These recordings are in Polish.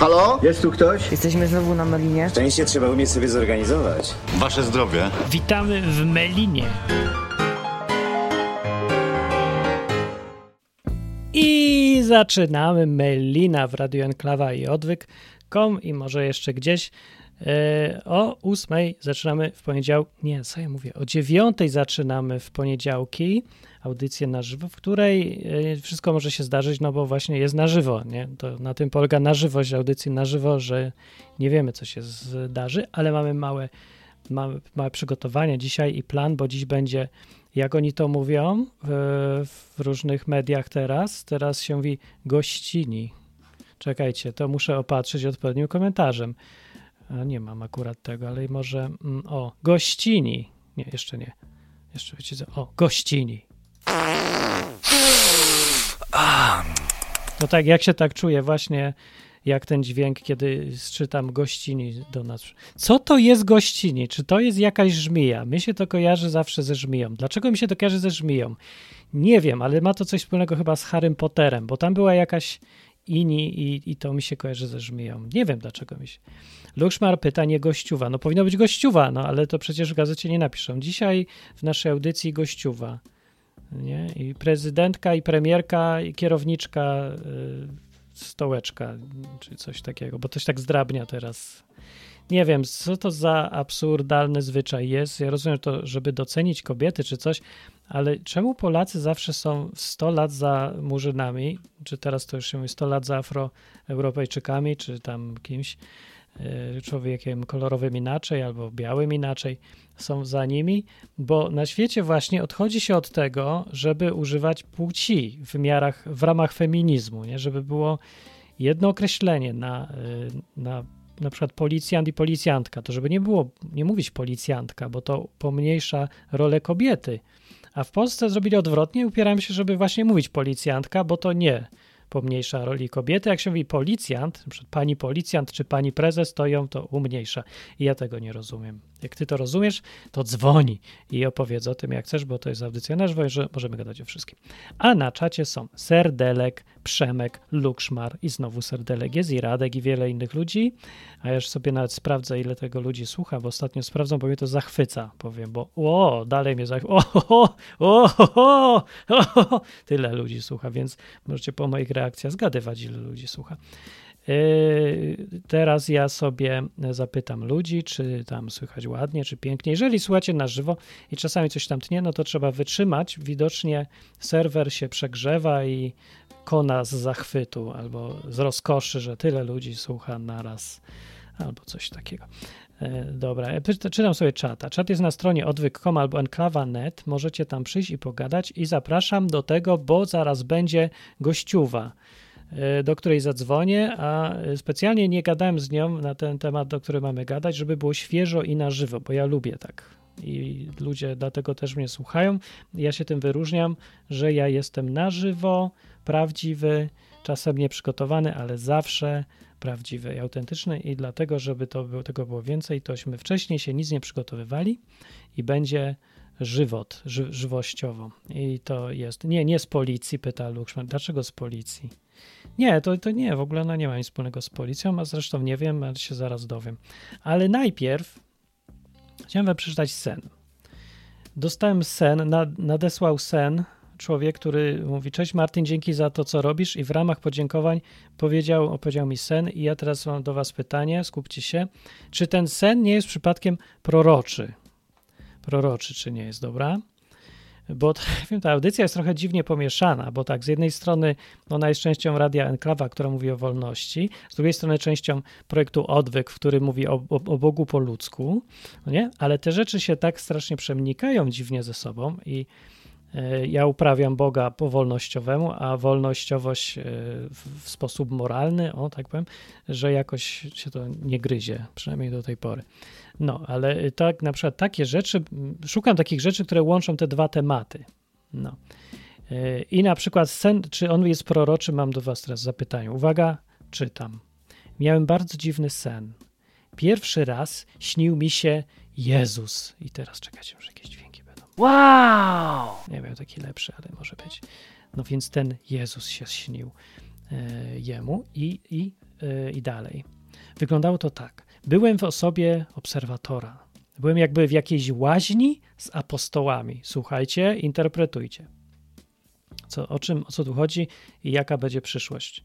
Halo? Jest tu ktoś? Jesteśmy znowu na Melinie. Szczęście trzeba umieć sobie zorganizować. Wasze zdrowie. Witamy w Melinie. I zaczynamy Melina w Radio Enklawa i Odwyk.com i może jeszcze gdzieś. E, o ósmej zaczynamy w poniedziałek. Nie, co ja mówię? O dziewiątej zaczynamy w poniedziałki audycję na żywo, w której e, wszystko może się zdarzyć, no bo właśnie jest na żywo. Nie? To na tym polega na żywość audycji na żywo, że nie wiemy, co się zdarzy, ale mamy małe, małe, małe przygotowania dzisiaj i plan, bo dziś będzie, jak oni to mówią w, w różnych mediach teraz, teraz się mówi gościni. Czekajcie, to muszę opatrzyć odpowiednim komentarzem. A nie mam akurat tego, ale może. Mm, o, gościni. Nie, jeszcze nie. Jeszcze wiecie co? O, gościni. To tak, jak się tak czuję, właśnie jak ten dźwięk, kiedy czytam gościni do nas. Co to jest gościni? Czy to jest jakaś żmija? Mi się to kojarzy zawsze ze żmiją. Dlaczego mi się to kojarzy ze żmiją? Nie wiem, ale ma to coś wspólnego chyba z Harrym Potterem, bo tam była jakaś ini i, i to mi się kojarzy ze żmiją. Nie wiem, dlaczego mi się... Lukszmar pyta, nie gościuwa. No powinno być gościuwa, no ale to przecież w gazecie nie napiszą. Dzisiaj w naszej audycji gościuwa. Nie? I prezydentka, i premierka, i kierowniczka y, stołeczka, czy coś takiego, bo coś tak zdrabnia teraz. Nie wiem, co to za absurdalny zwyczaj jest. Ja rozumiem to, żeby docenić kobiety czy coś, ale czemu Polacy zawsze są 100 lat za murzynami, czy teraz to już się mówi 100 lat za afroeuropejczykami, czy tam kimś, Y, człowiekiem kolorowym inaczej albo białym inaczej, są za nimi, bo na świecie właśnie odchodzi się od tego, żeby używać płci w miarach, w ramach feminizmu, nie? żeby było jedno określenie na, y, na na przykład policjant i policjantka, to żeby nie było, nie mówić policjantka, bo to pomniejsza rolę kobiety. A w Polsce zrobili odwrotnie i upierałem się, żeby właśnie mówić policjantka, bo to nie pomniejsza roli kobiety. Jak się mówi policjant, np. pani policjant czy pani prezes, to ją to umniejsza. I ja tego nie rozumiem. Jak ty to rozumiesz, to dzwoni i opowiedz o tym, jak chcesz, bo to jest audycja na żywo, że możemy gadać o wszystkim. A na czacie są Serdelek, Przemek, Lukszmar i znowu Serdelek jest i Radek i wiele innych ludzi. A ja już sobie nawet sprawdzę, ile tego ludzi słucha, bo ostatnio sprawdzą, bo mnie to zachwyca, powiem, bo o, dalej mnie zachwyca. O, o, o, o, o, tyle ludzi słucha, więc możecie po moich reakcjach zgadywać, ile ludzi słucha. Yy, teraz ja sobie zapytam ludzi, czy tam słychać ładnie, czy pięknie. Jeżeli słuchacie na żywo i czasami coś tam tnie, no to trzeba wytrzymać. Widocznie serwer się przegrzewa i kona z zachwytu albo z rozkoszy, że tyle ludzi słucha naraz albo coś takiego. Yy, dobra, czytam sobie czata. Czat jest na stronie odwyk.com albo enklawa.net. Możecie tam przyjść i pogadać i zapraszam do tego, bo zaraz będzie gościuwa. E, do której zadzwonię, a specjalnie nie gadałem z nią na ten temat, do którego mamy gadać, żeby było świeżo i na żywo, bo ja lubię tak. I ludzie dlatego też mnie słuchają. Ja się tym wyróżniam, że ja jestem na żywo, prawdziwy, czasem nieprzygotowany, ale zawsze prawdziwy i autentyczny i dlatego, żeby to było, tego było więcej, tośmy wcześniej się nic nie przygotowywali i będzie żywot, ży, żywościowo. I to jest, nie, nie z policji, pyta Lukszman. Dlaczego z policji? Nie, to, to nie, w ogóle no nie ma nic wspólnego z policją, a zresztą nie wiem, ale się zaraz dowiem. Ale najpierw chciałem przeczytać sen. Dostałem sen, nadesłał sen człowiek, który mówi: Cześć Martin, dzięki za to, co robisz, i w ramach podziękowań powiedział, opowiedział mi sen. I ja teraz mam do Was pytanie, skupcie się. Czy ten sen nie jest przypadkiem proroczy? Proroczy, czy nie jest, dobra? bo wiem, ta audycja jest trochę dziwnie pomieszana, bo tak, z jednej strony ona jest częścią Radia Enklawa, która mówi o wolności, z drugiej strony częścią projektu Odwyk, który mówi o, o, o Bogu po ludzku, no nie? ale te rzeczy się tak strasznie przenikają dziwnie ze sobą i ja uprawiam Boga po wolnościowemu, a wolnościowość e, w sposób moralny, o tak powiem, że jakoś się to nie gryzie, przynajmniej do tej pory. No, ale tak, na przykład takie rzeczy, szukam takich rzeczy, które łączą te dwa tematy. No. E, I na przykład sen, czy on jest proroczy, mam do was teraz zapytanie. Uwaga, czytam. Miałem bardzo dziwny sen. Pierwszy raz śnił mi się Jezus. I teraz czekajcie, może jakieś dźwięki. Wow! Nie wiem, taki lepszy, ale może być. No więc ten Jezus się śnił. e, jemu i, i, e, i dalej. Wyglądało to tak. Byłem w osobie obserwatora. Byłem jakby w jakiejś łaźni z apostołami. Słuchajcie, interpretujcie. Co, o czym, o co tu chodzi i jaka będzie przyszłość.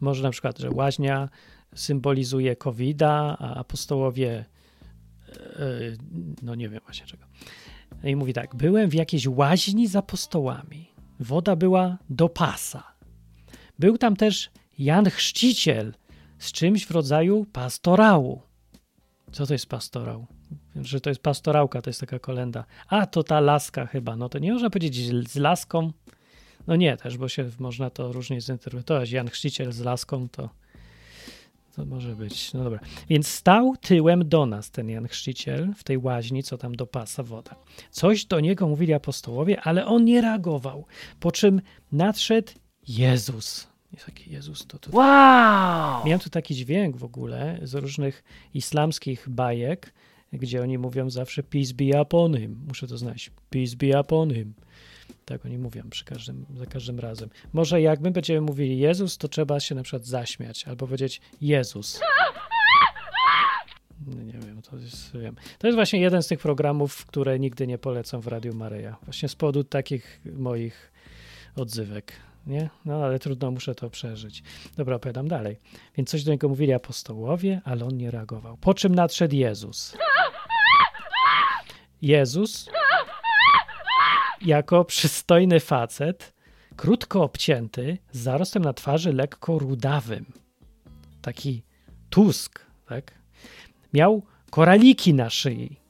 Może na przykład, że łaźnia symbolizuje covid a apostołowie no nie wiem właśnie czego. No i mówi tak, byłem w jakiejś łaźni z apostołami. Woda była do pasa. Był tam też Jan Chrzciciel z czymś w rodzaju pastorału. Co to jest pastorał? Że to jest pastorałka, to jest taka kolenda. A, to ta laska chyba. No to nie można powiedzieć z laską. No nie też, bo się można to różnie zinterpretować. Jan Chrzciciel z laską to to może być. No dobra. Więc stał tyłem do nas ten Jan Chrzciciel w tej łaźni, co tam do pasa woda. Coś do niego mówili apostołowie, ale on nie reagował. Po czym nadszedł Jezus. Jest taki Jezus. To, to. Wow! Miałem tu taki dźwięk w ogóle z różnych islamskich bajek, gdzie oni mówią zawsze peace be upon him. Muszę to znać. Peace be upon him. Tak oni mówią przy każdym, za każdym razem. Może jak my będziemy mówili Jezus, to trzeba się na przykład zaśmiać albo powiedzieć Jezus. No nie wiem, to jest, wiem. To jest właśnie jeden z tych programów, które nigdy nie polecam w Radiu Maryja. Właśnie z powodu takich moich odzywek. Nie? No ale trudno, muszę to przeżyć. Dobra, opowiadam dalej. Więc coś do niego mówili apostołowie, ale on nie reagował. Po czym nadszedł Jezus. Jezus jako przystojny facet, krótko obcięty, z zarostem na twarzy lekko rudawym. Taki tusk, tak? Miał koraliki na szyi.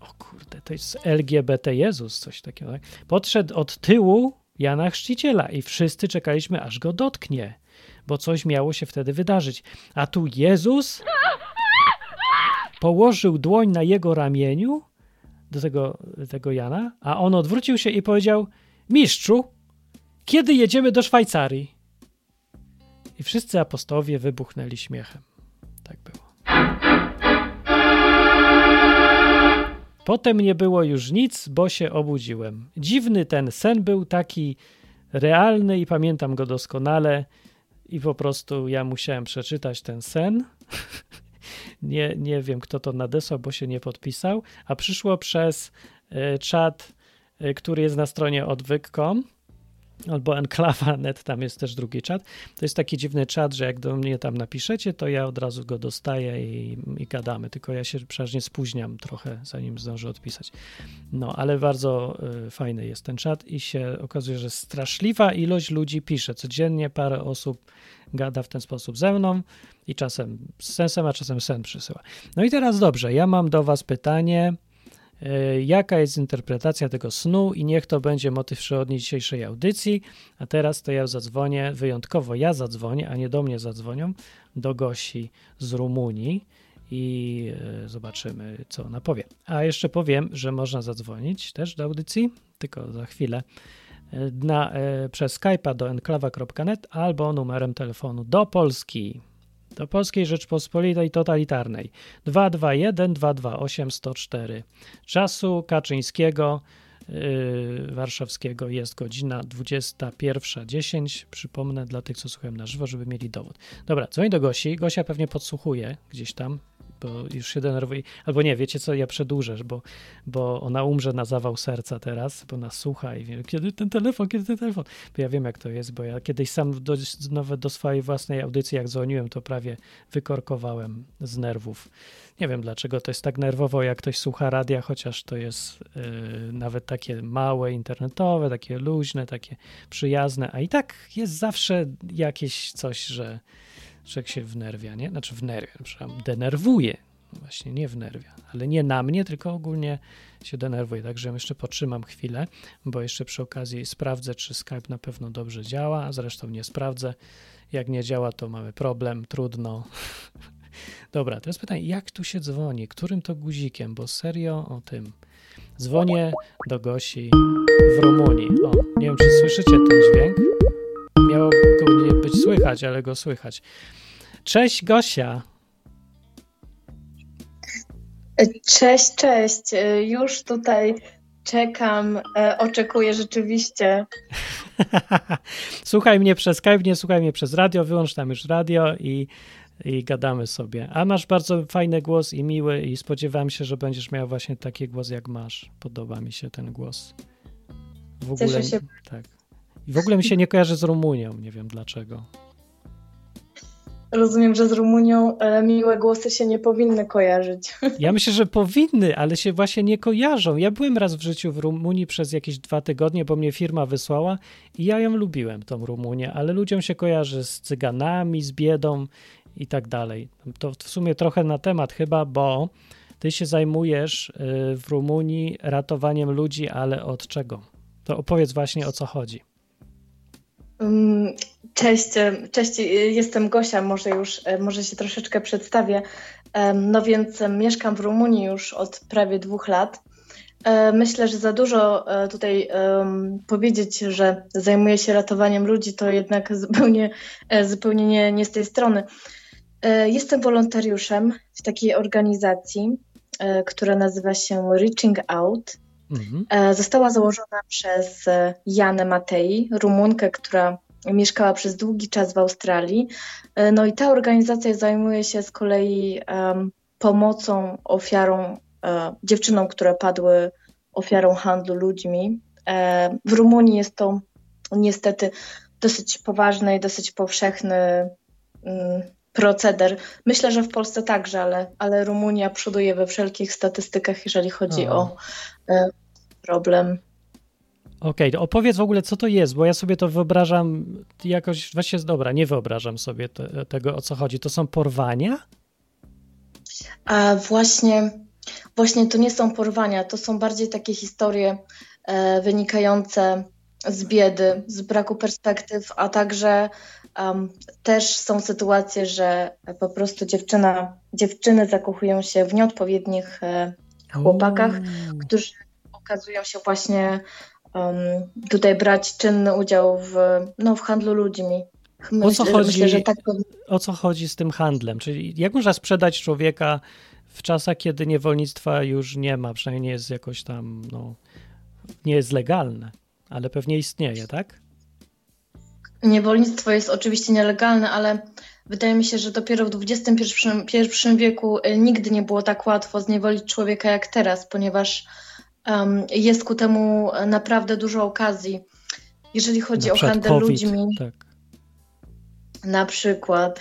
O kurde, to jest LGBT Jezus, coś takiego. Tak? Podszedł od tyłu Jana Chrzciciela i wszyscy czekaliśmy, aż go dotknie, bo coś miało się wtedy wydarzyć. A tu Jezus położył dłoń na jego ramieniu do tego, tego Jana, a on odwrócił się i powiedział: Mistrzu, kiedy jedziemy do Szwajcarii? I wszyscy apostołowie wybuchnęli śmiechem. Tak było. Potem nie było już nic, bo się obudziłem. Dziwny ten sen był taki realny i pamiętam go doskonale. I po prostu ja musiałem przeczytać ten sen. Nie, nie wiem, kto to nadesłał, bo się nie podpisał, a przyszło przez e, czat, e, który jest na stronie odwyk.com albo enklawa.net, tam jest też drugi czat. To jest taki dziwny czat, że jak do mnie tam napiszecie, to ja od razu go dostaję i, i gadamy, tylko ja się przeważnie spóźniam trochę, zanim zdążę odpisać. No, ale bardzo y, fajny jest ten czat i się okazuje, że straszliwa ilość ludzi pisze. Codziennie parę osób gada w ten sposób ze mną i czasem z sensem, a czasem sen przysyła. No i teraz dobrze, ja mam do Was pytanie. E, jaka jest interpretacja tego snu i niech to będzie motyw przewodni dzisiejszej audycji. A teraz to ja zadzwonię, wyjątkowo ja zadzwonię, a nie do mnie zadzwonią, do Gosi z Rumunii i e, zobaczymy, co ona powie. A jeszcze powiem, że można zadzwonić też do audycji, tylko za chwilę, na, przez Skype'a do enklawa.net albo numerem telefonu do Polski do Polskiej Rzeczpospolitej Totalitarnej 221 228 104. Czasu Kaczyńskiego yy, warszawskiego jest godzina 21.10. Przypomnę dla tych, co słuchają na żywo, żeby mieli dowód. Dobra, dzwoń do Gosi. Gosia pewnie podsłuchuje gdzieś tam bo już się denerwuje. Albo nie, wiecie co, ja przedłużę, bo, bo ona umrze na zawał serca teraz, bo nas słucha i wie, kiedy ten telefon, kiedy ten telefon. Bo ja wiem, jak to jest, bo ja kiedyś sam do, nawet do swojej własnej audycji, jak dzwoniłem, to prawie wykorkowałem z nerwów. Nie wiem, dlaczego to jest tak nerwowo, jak ktoś słucha radia, chociaż to jest yy, nawet takie małe, internetowe, takie luźne, takie przyjazne, a i tak jest zawsze jakieś coś, że Człowiek się wnerwia, nie? Znaczy wnerwia, przepraszam, denerwuje. Właśnie nie wnerwia, ale nie na mnie, tylko ogólnie się denerwuje. Także jeszcze potrzymam chwilę, bo jeszcze przy okazji sprawdzę, czy Skype na pewno dobrze działa, a zresztą nie sprawdzę. Jak nie działa, to mamy problem, trudno. Dobra, teraz pytanie, jak tu się dzwoni? Którym to guzikiem? Bo serio o tym. Dzwonię do Gosi w Rumunii. O, nie wiem, czy słyszycie ten dźwięk. Miało go nie być słychać, ale go słychać. Cześć Gosia. Cześć, cześć. Już tutaj czekam, e, oczekuję rzeczywiście. słuchaj mnie przez Skype, nie słuchaj mnie przez radio, wyłącz tam już radio i, i gadamy sobie. A masz bardzo fajny głos i miły i spodziewam się, że będziesz miał właśnie taki głos jak masz. Podoba mi się ten głos. W ogóle, Cieszę się. Tak. I w ogóle mi się nie kojarzy z Rumunią, nie wiem dlaczego. Rozumiem, że z Rumunią e, miłe głosy się nie powinny kojarzyć. Ja myślę, że powinny, ale się właśnie nie kojarzą. Ja byłem raz w życiu w Rumunii przez jakieś dwa tygodnie, bo mnie firma wysłała i ja ją lubiłem, tą Rumunię, ale ludziom się kojarzy z cyganami, z biedą i tak dalej. To w sumie trochę na temat chyba, bo ty się zajmujesz y, w Rumunii ratowaniem ludzi, ale od czego? To opowiedz właśnie o co chodzi. Cześć, cześć, jestem Gosia, może już, e, może się troszeczkę przedstawię. No więc mieszkam w Rumunii już od prawie dwóch lat. E, myślę, że za dużo e, tutaj powiedzieć, że zajmuję się ratowaniem ludzi, to jednak zupełnie, zupełnie nie, nie z tej strony. Jestem wolontariuszem w takiej organizacji, która nazywa się Reaching Out. Mhm. E, została założona przez e, Janę Matei, Rumunkę, która mieszkała przez długi czas w Australii. E, no i ta organizacja zajmuje się z kolei um, pomocą ofiarom, um, dziewczynom, które padły ofiarą handlu ludźmi. Um, w Rumunii jest to niestety dosyć poważny i dosyć powszechny mm, proceder. Myślę, że w Polsce także, ale, ale Rumunia przoduje we wszelkich statystykach, jeżeli chodzi o, o problem. Okej, okay, opowiedz w ogóle, co to jest, bo ja sobie to wyobrażam jakoś, właśnie dobra, nie wyobrażam sobie te, tego, o co chodzi. To są porwania? A właśnie, właśnie to nie są porwania, to są bardziej takie historie e, wynikające z biedy, z braku perspektyw, a także um, też są sytuacje, że po prostu dziewczyna, dziewczyny zakochują się w nieodpowiednich e, chłopakach, którzy okazują się właśnie um, tutaj brać czynny udział w, no, w handlu ludźmi. Myślę, o co, chodzi, myślę, tak o co chodzi z tym handlem? Czyli jak można sprzedać człowieka w czasach, kiedy niewolnictwa już nie ma, przynajmniej nie jest jakoś tam, no, nie jest legalne, ale pewnie istnieje, tak? Niewolnictwo jest oczywiście nielegalne, ale wydaje mi się, że dopiero w XXI wieku y, nigdy nie było tak łatwo zniewolić człowieka jak teraz, ponieważ jest ku temu naprawdę dużo okazji. Jeżeli chodzi na o handel COVID, ludźmi. Tak. Na przykład.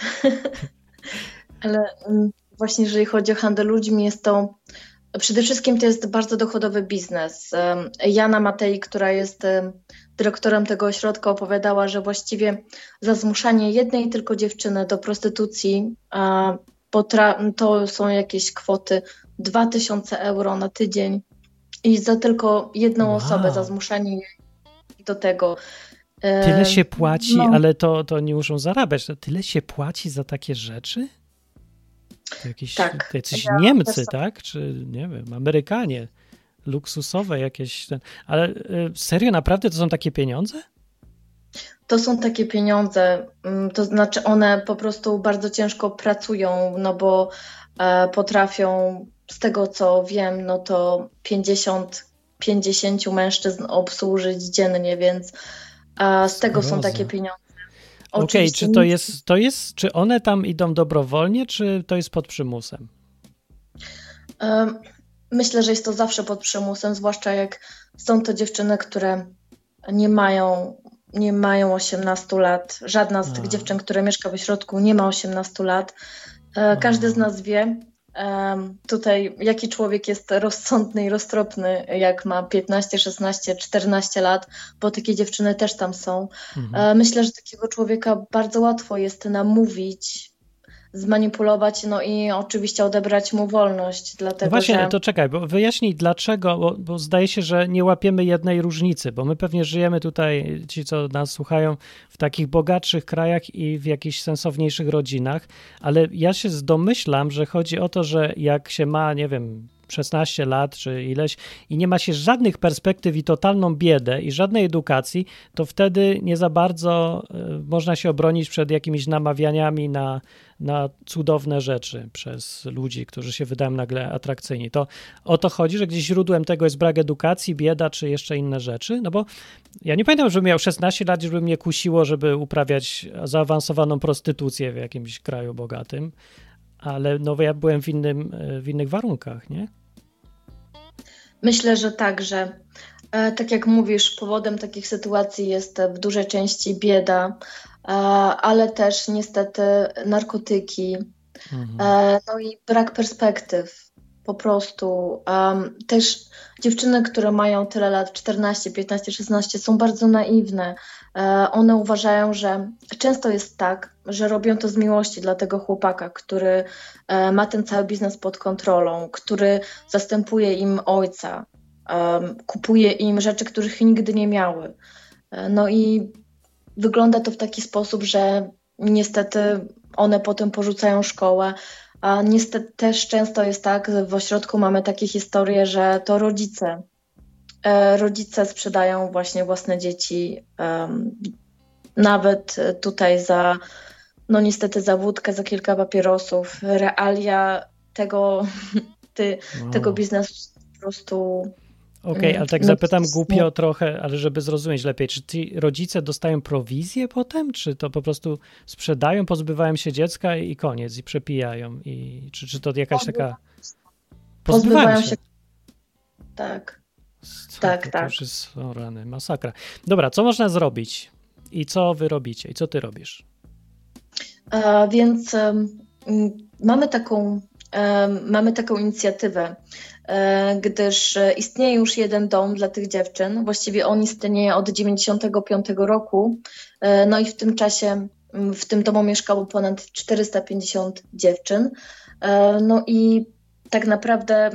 Ale um, właśnie jeżeli chodzi o handel ludźmi, jest to przede wszystkim to jest bardzo dochodowy biznes. Jana Matei, która jest dyrektorem tego ośrodka, opowiadała, że właściwie za zmuszanie jednej tylko dziewczyny do prostytucji to są jakieś kwoty 2000 euro na tydzień i za tylko jedną wow. osobę, za zmuszenie do tego. Tyle się płaci, no. ale to, to nie muszą zarabiać. Tyle się płaci za takie rzeczy? To jakieś, tak. Jacyś ja Niemcy, tak? Czy nie wiem, Amerykanie. Luksusowe jakieś. Ten... Ale y, serio, naprawdę to są takie pieniądze? To są takie pieniądze, mm, to znaczy one po prostu bardzo ciężko pracują, no bo e, potrafią z tego co wiem, no to 50, 50 mężczyzn obsłużyć dziennie, więc a z tego są takie pieniądze. Okej, okay, czy to jest, to jest, czy one tam idą dobrowolnie, czy to jest pod przymusem? Myślę, że jest to zawsze pod przymusem, zwłaszcza jak są to dziewczyny, które nie mają, nie mają 18 lat. Żadna z tych dziewczyn, które mieszka w środku, nie ma 18 lat. E, każdy z nas wie, tutaj jaki człowiek jest rozsądny i roztropny, jak ma 15, 16, 14 lat, bo takie dziewczyny też tam są. Mhm. E, myślę, że takiego człowieka bardzo łatwo jest namówić zmanipulować, no i oczywiście odebrać mu wolność. Dlatego, no właśnie, że... to czekaj, bo wyjaśnij dlaczego, bo, bo, zdaje się, że nie łapiemy jednej różnicy, bo my pewnie żyjemy tutaj, ci co nas słuchają, w takich bogatszych krajach i w jakichś sensowniejszych rodzinach, ale ja się domyślam, że chodzi o to, że jak się ma, nie wiem, 16 lat czy ileś i nie ma się żadnych perspektyw i totalną biedę i żadnej edukacji, to wtedy nie za bardzo y, można się obronić przed jakimiś namawianiami na, na cudowne rzeczy przez ludzi, którzy się wydają nagle atrakcyjni. To o to chodzi, że gdzieś źródłem tego jest brak edukacji, bieda czy jeszcze inne rzeczy, no bo ja nie pamiętam, żebym miał 16 lat, żeby mnie kusiło, żeby uprawiać zaawansowaną prostytucję w jakimś kraju bogatym, ale no ja byłem w, innym, w innych warunkach, nie? Myślę, że tak, że e, tak jak mówisz, powodem takich sytuacji jest w dużej części bieda, e, ale też niestety narkotyki, mhm. E, no i brak perspektyw. Po prostu też dziewczyny, które mają tyle lat, 14, 15, 16, są bardzo naiwne. One uważają, że często jest tak, że robią to z miłości dla tego chłopaka, który ma ten cały biznes pod kontrolą, który zastępuje im ojca, kupuje im rzeczy, których nigdy nie miały. E, no i wygląda to w taki sposób, że niestety one potem porzucają szkołę, a niestety też często jest tak, w ośrodku mamy takie historie, że to rodzice, e, rodzice sprzedają właśnie własne dzieci, nawet tutaj za, no niestety za wódkę, za kilka papierosów. Realia tego, ty, wow. tego biznesu po prostu Okej, okay, ale tak no, zapytam głupio trochę, ale żeby zrozumieć lepiej, czy ci rodzice dostają prowizję potem, czy to po prostu sprzedają, pozbywają się dziecka i koniec, i przepijają, i czy, czy to jakaś taka... Pozbywają się. Tak. Co, tak, to tak. To już jest, o rany, masakra. Dobra, co można zrobić? I co wy robicie? I co ty robisz? A, więc um, mamy taką mamy taką inicjatywę, e, gdyż istnieje już jeden dom dla tych dziewczyn. Właściwie on istnieje od 1995 roku. E, no i w tym czasie w tym domu mieszkało ponad 450 dziewczyn. E, no i tak naprawdę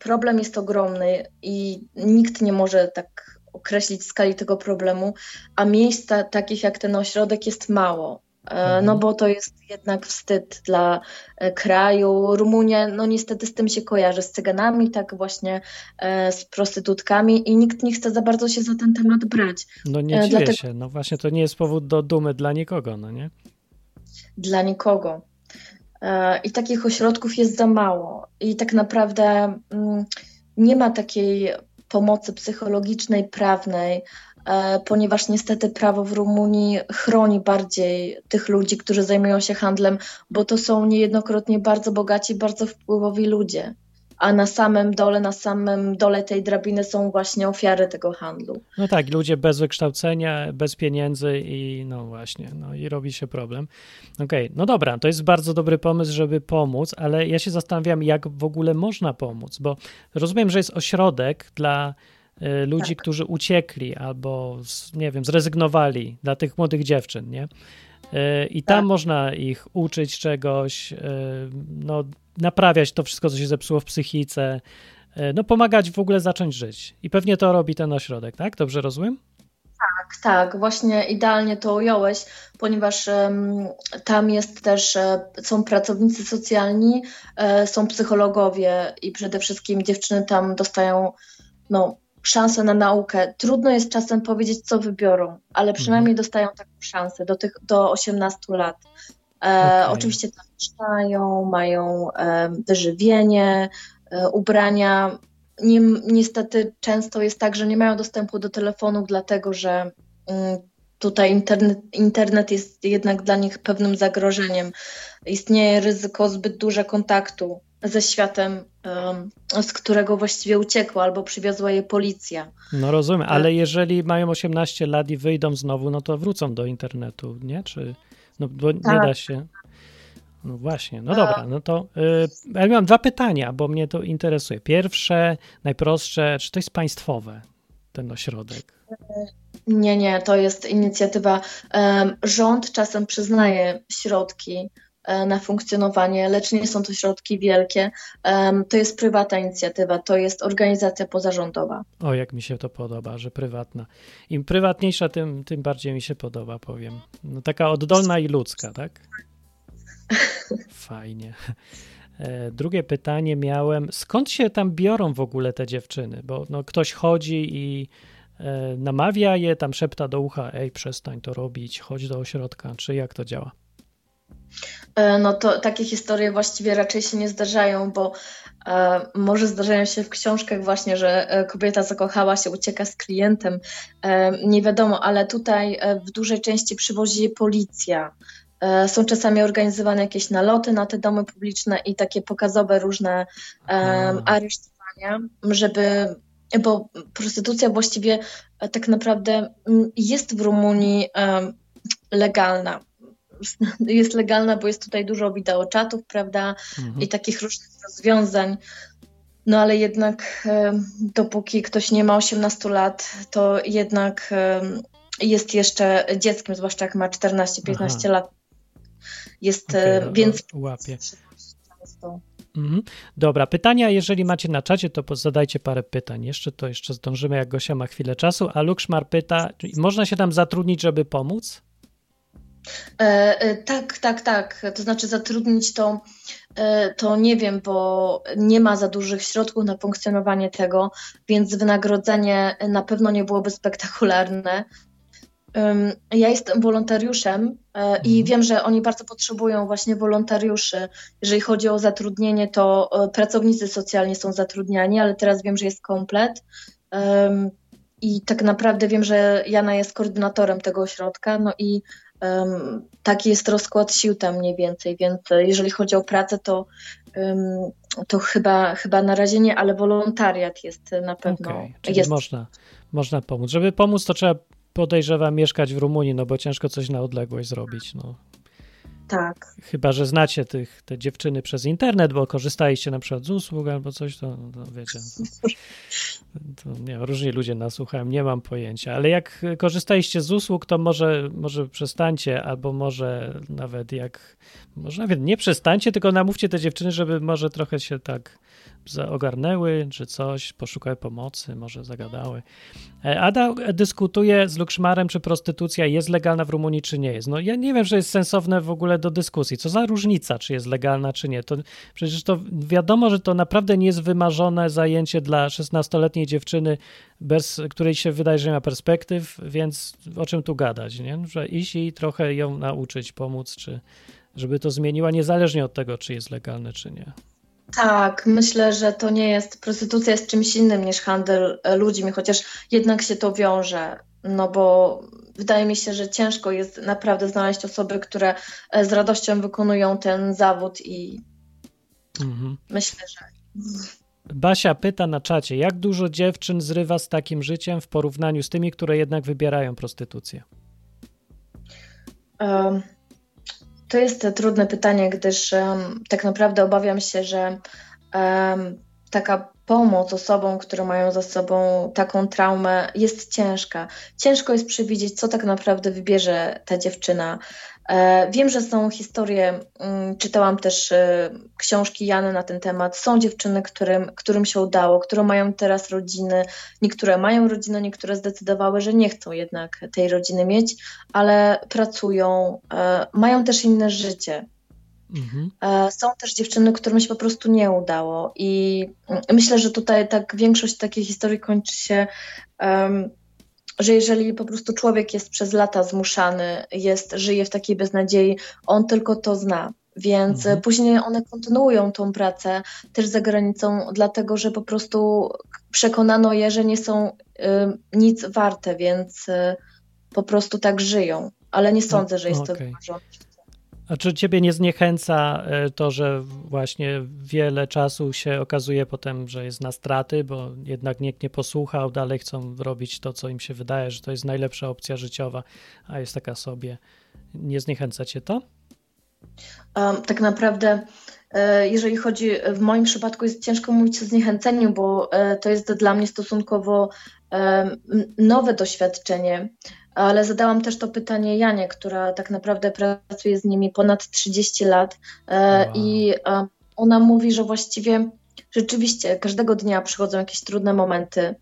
problem jest ogromny i nikt nie może tak określić skali tego problemu, a miejsca takich jak ten ośrodek jest mało. E, no mhm. bo to jest jednak wstyd dla e, kraju. Rumunia, no niestety z tym się kojarzy, z cyganami, tak właśnie e, z prostytutkami i nikt nie chce za bardzo się za ten temat brać. No nie dziwię Dlatego... się, no właśnie to nie jest powód do dumy dla nikogo, no nie? Dla nikogo. I takich ośrodków jest za mało i tak naprawdę mm, nie ma takiej pomocy psychologicznej, prawnej, ponieważ niestety prawo w Rumunii chroni bardziej tych ludzi, którzy zajmują się handlem, bo to są niejednokrotnie bardzo bogaci, bardzo wpływowi ludzie. A na samym dole, na samym dole tej drabiny są właśnie ofiary tego handlu. No tak, ludzie bez wykształcenia, bez pieniędzy i no właśnie, no i robi się problem. Okej, okay, no dobra, to jest bardzo dobry pomysł, żeby pomóc, ale ja się zastanawiam, jak w ogóle można pomóc, bo rozumiem, że jest ośrodek dla ludzi, tak. którzy uciekli albo, nie wiem, zrezygnowali dla tych młodych dziewczyn, nie? Y, I tam tak. można ich uczyć czegoś, y, no, naprawiać to wszystko, co się zepsuło w psychice, no, pomagać w ogóle zacząć żyć. I pewnie to robi ten ośrodek, tak? Dobrze rozumiem? Tak, tak, właśnie idealnie to ująłeś, ponieważ um, tam jest też, e, są pracownicy socjalni, e, są psychologowie i przede wszystkim dziewczyny tam dostają no, szansę na naukę. Trudno jest czasem powiedzieć, co wybiorą, ale przynajmniej mhm. dostają taką szansę do, tych, do 18 lat. E, okay. Oczywiście tam mieszkają, mają e, wyżywienie, e, ubrania. Nie, niestety często jest tak, że nie mają dostępu do telefonu, dlatego że mm, tutaj internet, internet jest jednak dla nich pewnym zagrożeniem. Istnieje ryzyko zbyt dużego kontaktu ze światem, z którego właściwie uciekła albo przywiozła je policja. No rozumiem, tak. ale jeżeli mają 18 lat i wyjdą znowu, no to wrócą do internetu, nie? Czy, no bo tak. nie da się... No właśnie, no dobra, no to yy, ja mam dwa pytania, bo mnie to interesuje. Pierwsze, najprostsze, czy to jest państwowe, ten ośrodek? Nie, nie, to jest inicjatywa. Rząd czasem przyznaje środki E, na funkcjonowanie, lecz nie są to środki wielkie. To jest prywatna inicjatywa, to jest organizacja pozarządowa. O, jak mi się to podoba, że prywatna. Im prywatniejsza, tym, tym bardziej mi się podoba, powiem. No, taka oddolna i ludzka, tak? Fajnie. E, drugie pytanie miałem, skąd się tam biorą w ogóle te dziewczyny? Bo no, ktoś chodzi i e, namawia je, tam szepta do ucha, ej, przestań to robić, chodź do ośrodka, czy jak to działa? E, no to takie historie właściwie raczej się nie zdarzają, bo e, może zdarzają się w książkach właśnie, że e, kobieta zakochała się, ucieka z klientem, e, nie wiadomo, ale tutaj e, w dużej części przywozi je policja. E, Są czasami organizowane jakieś naloty na te domy publiczne i takie pokazowe różne aresztowania, żeby, bo prostytucja właściwie tak naprawdę mm, jest w Rumunii legalna. Jest legalna, bo jest tutaj dużo wideoczatów, prawda, Mhm. i takich różnych rozwiązań. No ale jednak dopóki ktoś nie ma 18 lat, to jednak jest jeszcze dzieckiem, zwłaszcza jak ma 14-15 Aha. lat. Jest, Okej, e, o- więc łapie. Mhm. Dobra, pytania, jeżeli macie na czacie, to zadajcie parę pytań. Jeszcze to jeszcze zdążymy, jak Gosia ma chwilę czasu. A Lukszmar pyta, można się tam zatrudnić, żeby pomóc? E, e, tak, tak, tak. To znaczy zatrudnić to, e, to nie wiem, bo nie ma za dużych środków na funkcjonowanie tego, więc wynagrodzenie na pewno nie byłoby spektakularne. Ja jestem wolontariuszem e, i Mhm. wiem, że oni bardzo potrzebują właśnie wolontariuszy. Jeżeli chodzi o zatrudnienie, to pracownicy socjalni są zatrudniani, ale teraz wiem, że jest komplet. I tak naprawdę wiem, że Jana jest koordynatorem tego ośrodka, no i taki jest rozkład sił tam mniej więcej, więc e, jeżeli chodzi o pracę, to, to chyba, chyba na razie nie, ale wolontariat jest e, na pewno. Okej, czyli jest. można, można pomóc. Żeby pomóc, to trzeba, podejrzewam, mieszkać w Rumunii, no bo ciężko coś na odległość zrobić. No. Tak. Chyba, że znacie tych, te dziewczyny przez internet, bo korzystaliście na przykład z usług albo coś, to, to wiecie. To, to nie, różni ludzie nas słuchają, nie mam pojęcia. Ale jak korzystaliście z usług, to może, może przestańcie, albo może nawet jak, może nawet nie przestańcie, tylko namówcie te dziewczyny, żeby może trochę się tak ogarnęły, czy coś, poszukały pomocy, może zagadały. E, Ada dyskutuje z Lukszmarem, czy prostytucja jest legalna w Rumunii, czy nie jest. No ja nie wiem, że jest sensowne w ogóle do dyskusji. Co za różnica, czy jest legalna, czy nie. To przecież to wiadomo, że to naprawdę nie jest wymarzone zajęcie dla 16-letniej dziewczyny, bez której się wydaje, że nie ma perspektyw, więc o czym tu gadać, nie? Że iść i trochę ją nauczyć, pomóc, czy żeby to zmieniła, niezależnie od tego, czy jest legalne, czy nie. Tak, myślę, że to nie jest, prostytucja jest czymś innym niż handel e, ludźmi, chociaż jednak się to wiąże, no bo wydaje mi się, że ciężko jest naprawdę znaleźć osoby, które e, z radością wykonują ten zawód i Mhm. myślę, że Basia pyta na czacie, jak dużo dziewczyn zrywa z takim życiem w porównaniu z tymi, które jednak wybierają prostytucję? Em, To jest trudne pytanie, gdyż em, tak naprawdę obawiam się, że em, taka pomoc osobom, które mają za sobą taką traumę, jest ciężka. Ciężko jest przewidzieć, co tak naprawdę wybierze ta dziewczyna. E, Wiem, że są historie, mm, czytałam też e, książki Jany na ten temat. Są dziewczyny, którym, którym się udało, które mają teraz rodziny. Niektóre mają rodzinę, niektóre zdecydowały, że nie chcą jednak tej rodziny mieć, ale pracują, e, mają też inne życie. Mhm. Są też dziewczyny, którym się po prostu nie udało i mm, myślę, że tutaj tak większość takiej historii kończy się, em, że jeżeli po prostu człowiek jest przez lata zmuszany, jest, żyje w takiej beznadziei, on tylko to zna. Więc Mhm. później one kontynuują tą pracę też za granicą, dlatego że po prostu przekonano je, że nie są em, nic warte, więc e, po prostu tak żyją. Ale nie sądzę, że jest to okej. wymarzone. A czy ciebie nie zniechęca e, to, że właśnie wiele czasu się okazuje potem, że jest na straty, bo jednak nikt nie posłuchał, dalej chcą robić to, co im się wydaje, że to jest najlepsza opcja życiowa, a jest taka sobie. Nie zniechęca cię to? Um, tak naprawdę, e, jeżeli chodzi, w moim przypadku jest ciężko mówić o zniechęceniu, bo e, to jest dla mnie stosunkowo nowe doświadczenie, ale zadałam też to pytanie Janie, która tak naprawdę pracuje z nimi ponad 30 lat e, Wow. i e, ona mówi, że właściwie rzeczywiście każdego dnia przychodzą jakieś trudne momenty,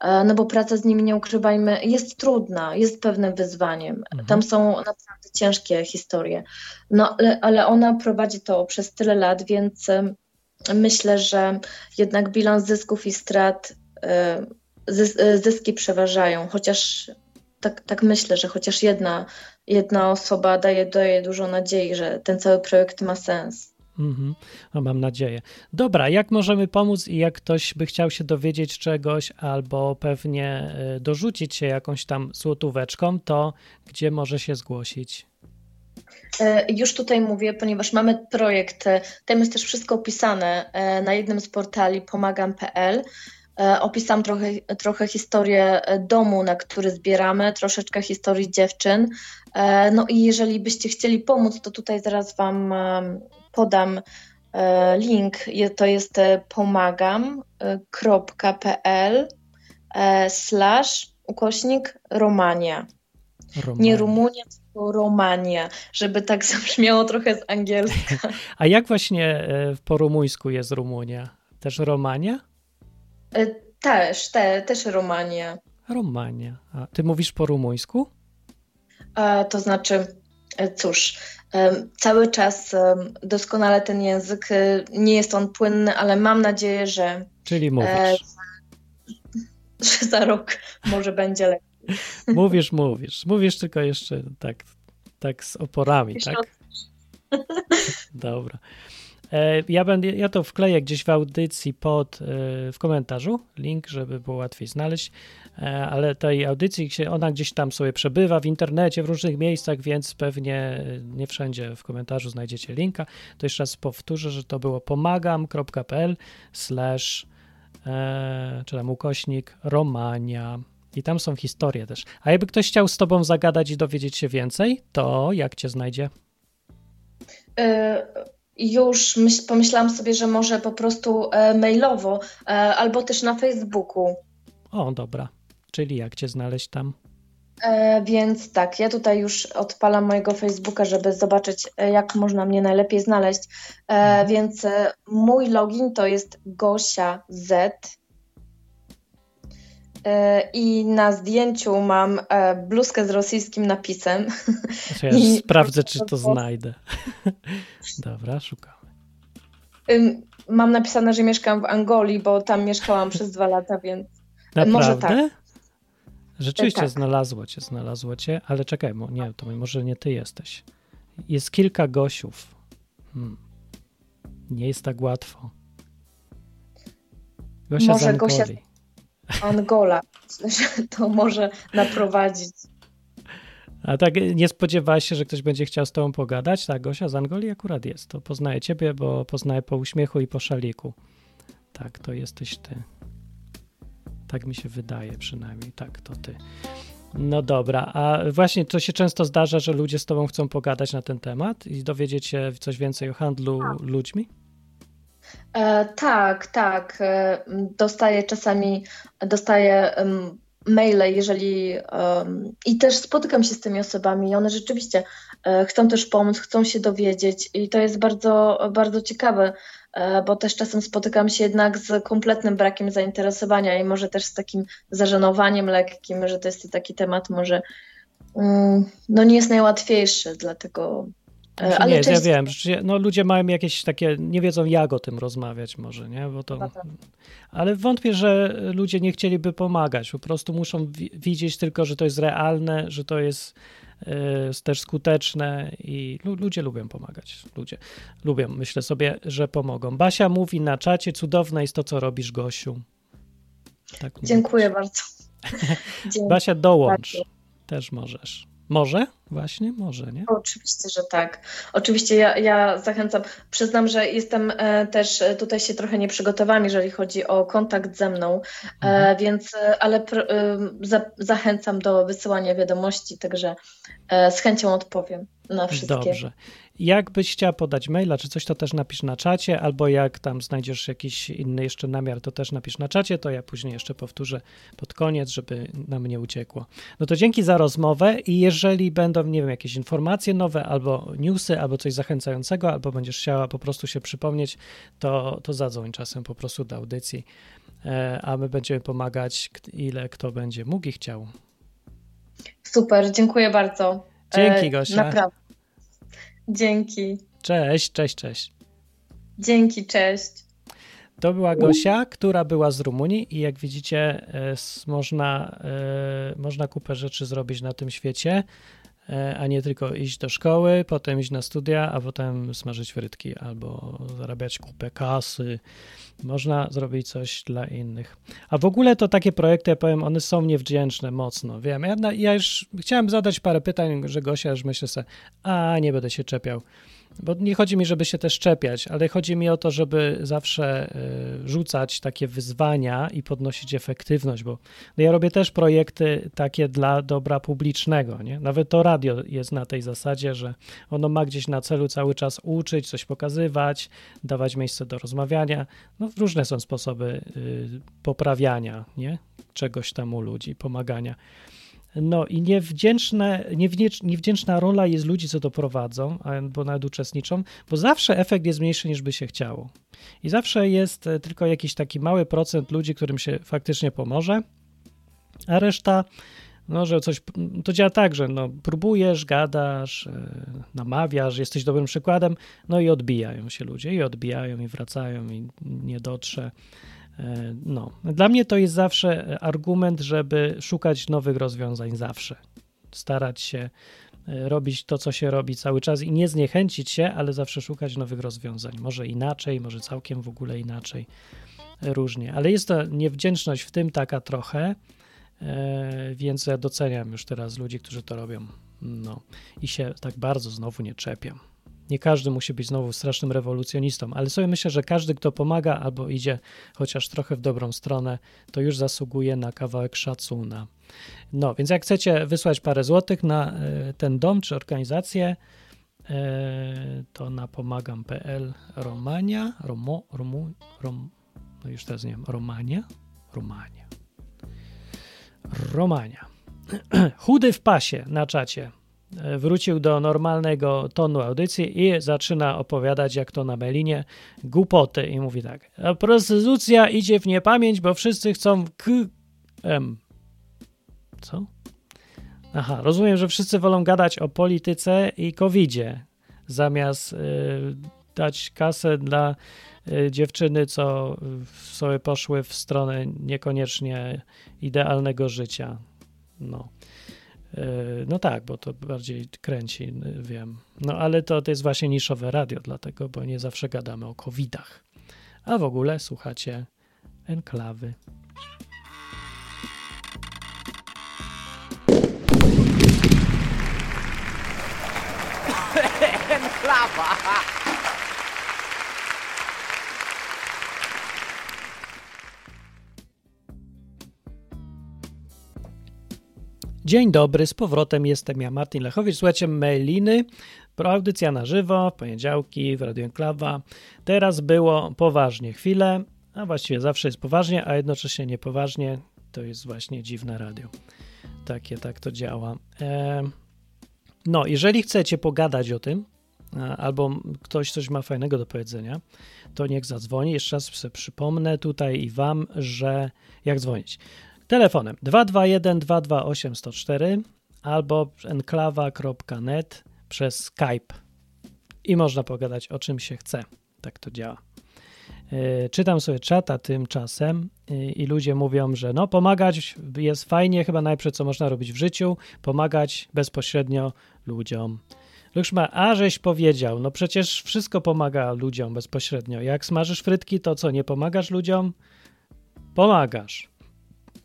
e, no bo praca z nimi, nie ukrywajmy, jest trudna, jest pewnym wyzwaniem. Mhm. Tam są naprawdę ciężkie historie. No ale, ale ona prowadzi to przez tyle lat, więc myślę, że jednak bilans zysków i strat, zys- zyski przeważają, chociaż tak, tak myślę, że chociaż jedna, jedna osoba daje, daje dużo nadziei, że ten cały projekt ma sens. Mhm. No, mam nadzieję. Dobra, jak możemy pomóc i jak ktoś by chciał się dowiedzieć czegoś albo pewnie y, dorzucić się jakąś tam złotóweczką, to gdzie może się zgłosić? E, Już tutaj mówię, ponieważ mamy projekt, e, tam jest też wszystko opisane e, na jednym z portali pomagam.pl. E, Opisam trochę, trochę historię e, domu, na który zbieramy, troszeczkę historii dziewczyn. E, No i jeżeli byście chcieli pomóc, to tutaj zaraz Wam podam link. To jest pomagam.pl slash ukośnik Romania. Nie Romania. Rumunia, tylko Romania, żeby tak zabrzmiało trochę z angielska. A jak właśnie po rumuńsku jest Rumunia? Też Romania? E, Też, te, też Romania. Romania. A ty mówisz po rumuńsku? E, To znaczy, e, cóż, cały czas doskonale ten język, e, nie jest on płynny, ale mam nadzieję, że, Czyli mówisz. E, że za rok może będzie lepiej. Mówisz, mówisz. Mówisz tylko jeszcze tak, tak z oporami, Jeszcze tak? Dobra. E, Ja, będę, ja to wkleję gdzieś w audycji pod, e, w komentarzu, link, żeby było łatwiej znaleźć, E, ale tej audycji, ona gdzieś tam sobie przebywa w internecie, w różnych miejscach, więc pewnie nie wszędzie w komentarzu znajdziecie linka. To jeszcze raz powtórzę, że to było pomagam.pl slash czy tam ukośnik Romania. I tam są historie też. A jakby ktoś chciał z tobą zagadać i dowiedzieć się więcej, to jak cię znajdzie? E, Już myśl, pomyślałam sobie, że może po prostu e, mailowo e, albo też na Facebooku. O, dobra. Czyli jak cię znaleźć tam? E, więc tak, ja tutaj już odpalam mojego Facebooka, żeby zobaczyć, e, jak można mnie najlepiej znaleźć. E, Mhm. Więc e, mój login to jest Gosia Z. E, I na zdjęciu mam e, bluzkę z rosyjskim napisem. To ja I- sprawdzę, czy to znajdę. dobra, szukamy. Mam napisane, że mieszkam w Angolii, bo tam mieszkałam przez dwa lata, więc Może Naprawdę? Rzeczywiście tak. znalazło cię, znalazło cię, ale czekaj, mo- nie, to może nie ty jesteś. Jest kilka Gosiów. Hmm. Nie jest tak łatwo. Gosia Może z Gosia- Angolii. Angola, że to może naprowadzić. A tak nie spodziewałaś się, że ktoś będzie chciał z tobą pogadać? Tak, Gosia z Angolii akurat jest. To poznaję ciebie, bo poznaję po uśmiechu i po szaliku. Tak, to jesteś ty. Tak mi się wydaje przynajmniej. Tak, to ty. No dobra, a właśnie to się często zdarza, że ludzie z tobą chcą pogadać na ten temat i dowiedzieć się coś więcej o handlu ludźmi? E, tak, tak. E, dostaję czasami, dostaję em, maile, jeżeli em, i też spotykam się z tymi osobami i one rzeczywiście e, chcą też pomóc, chcą się dowiedzieć i to jest bardzo, bardzo ciekawe, e, bo też czasem spotykam się jednak z kompletnym brakiem zainteresowania i może też z takim zażenowaniem lekkim, że to jest taki temat może mm, no nie jest najłatwiejszy, dlatego ale nie, ja często- wiem, no, ludzie mają jakieś takie, nie wiedzą jak o tym rozmawiać może, nie? Bo to, tak. ale wątpię, że ludzie nie chcieliby pomagać, po prostu muszą wi- widzieć tylko, że to jest realne, że to jest y, też skuteczne i lu- ludzie lubią pomagać, ludzie lubią, myślę sobie, że pomogą. Basia mówi na czacie, cudowne jest to, co robisz, Gosiu. Tak. Dziękuję bardzo. Dziękuję. Basia, dołącz, Bardzo. też możesz. Może? Właśnie, może, nie? Oczywiście, że tak. Oczywiście ja, ja zachęcam. Przyznam, że jestem e, też e, tutaj się trochę nie przygotowałam, jeżeli chodzi o kontakt ze mną, e, Mhm. więc e, ale pr, e, za, zachęcam do wysyłania wiadomości, także e, z chęcią odpowiem na wszystkie. Dobrze. Jak byś chciała podać maila, czy coś, to też napisz na czacie, albo jak tam znajdziesz jakiś inny jeszcze namiar, to też napisz na czacie, to ja później jeszcze powtórzę pod koniec, żeby nam nie uciekło. No to dzięki za rozmowę i jeżeli będą, nie wiem, jakieś informacje nowe, albo newsy, albo coś zachęcającego, albo będziesz chciała po prostu się przypomnieć, to, to zadzwoń czasem po prostu do audycji. e, a my będziemy pomagać, ile kto będzie mógł i chciał. Super, dziękuję bardzo. Dzięki, Gosia. Naprawdę. Dzięki. Cześć, cześć, cześć. Dzięki, cześć. To była Gosia, która była z Rumunii i jak widzicie, można, można kupę rzeczy zrobić na tym świecie. E, a nie tylko iść do szkoły, potem iść na studia, a potem smażyć frytki albo zarabiać kupę kasy. Można zrobić coś dla innych. A w ogóle to takie projekty, ja powiem, one są niewdzięczne mocno. Wiem, ja, ja już chciałem zadać parę pytań, że Gosia już myślę sobie, a nie będę się czepiał. Bo nie chodzi mi, żeby się też czepiać, ale chodzi mi o to, żeby zawsze y, rzucać takie wyzwania i podnosić efektywność, bo no ja robię też projekty takie dla dobra publicznego. Nie? Nawet to radio jest na tej zasadzie, że ono ma gdzieś na celu cały czas uczyć, coś pokazywać, dawać miejsce do rozmawiania. No, różne są sposoby y, poprawiania nie? czegoś tam u ludzi, pomagania. No i niewdzięczne, niewdzięczna rola jest ludzi, co to prowadzą, albo nawet uczestniczą, bo zawsze efekt jest mniejszy niż by się chciało. I zawsze jest e, tylko jakiś taki mały procent ludzi, którym się faktycznie pomoże, a reszta, no, że coś, to działa tak, że no, próbujesz, gadasz, e, namawiasz, jesteś dobrym przykładem, no i odbijają się ludzie, i odbijają, i wracają, i nie dotrze. E, no, dla mnie to jest zawsze argument, żeby szukać nowych rozwiązań zawsze. Starać się e, robić to, co się robi cały czas i nie zniechęcić się, ale zawsze szukać nowych rozwiązań. Może inaczej, może całkiem w ogóle inaczej, e, różnie. Ale jest to niewdzięczność w tym taka trochę, więc ja doceniam już teraz ludzi, którzy to robią. No i się tak bardzo znowu nie czepiam. Nie każdy musi być znowu strasznym rewolucjonistą, ale sobie myślę, że każdy, kto pomaga albo idzie chociaż trochę w dobrą stronę, to już zasługuje na kawałek szacuna. No, więc jak chcecie wysłać parę złotych na e, ten dom czy organizację, e, to na pomagam.pl Romania, Romo, Romu, Rom, no już teraz nie wiem, Romania? Romania. Romania. Chudy w pasie na czacie wrócił do normalnego tonu audycji i zaczyna opowiadać, jak to na Melinie, głupoty. I mówi tak: prostytucja idzie w niepamięć, bo wszyscy chcą k. M. Co? Aha, rozumiem, że wszyscy wolą gadać o polityce i covidzie, zamiast y, dać kasę dla y, dziewczyny, co sobie poszły w stronę niekoniecznie idealnego życia. No. E, no tak, bo to bardziej kręci, wiem. No ale to, to jest właśnie niszowe radio, dlatego, bo nie zawsze gadamy o covidach. A w ogóle słuchacie enklawy. Enklawa! Dzień dobry, z powrotem jestem ja, Martin Lechowicz. Słuchajcie, mailiny, audycja na żywo, w poniedziałki w Radio Enklawa. Teraz było poważnie chwilę, a właściwie zawsze jest poważnie, a jednocześnie niepoważnie. To jest właśnie dziwne radio. Takie, tak to działa. E, no, jeżeli chcecie pogadać o tym, albo ktoś coś ma fajnego do powiedzenia, to niech zadzwoni. Jeszcze raz sobie przypomnę tutaj i wam, że jak dzwonić. Telefonem 221 228 104 albo enklawa.net przez Skype i można pogadać o czym się chce. Tak to działa. E, czytam sobie czata tymczasem e, i ludzie mówią, że no pomagać jest fajnie, chyba najpierw co można robić w życiu, pomagać bezpośrednio ludziom. Lukszma, a żeś powiedział, no przecież wszystko pomaga ludziom bezpośrednio. Jak smażysz frytki, to co, nie pomagasz ludziom? Pomagasz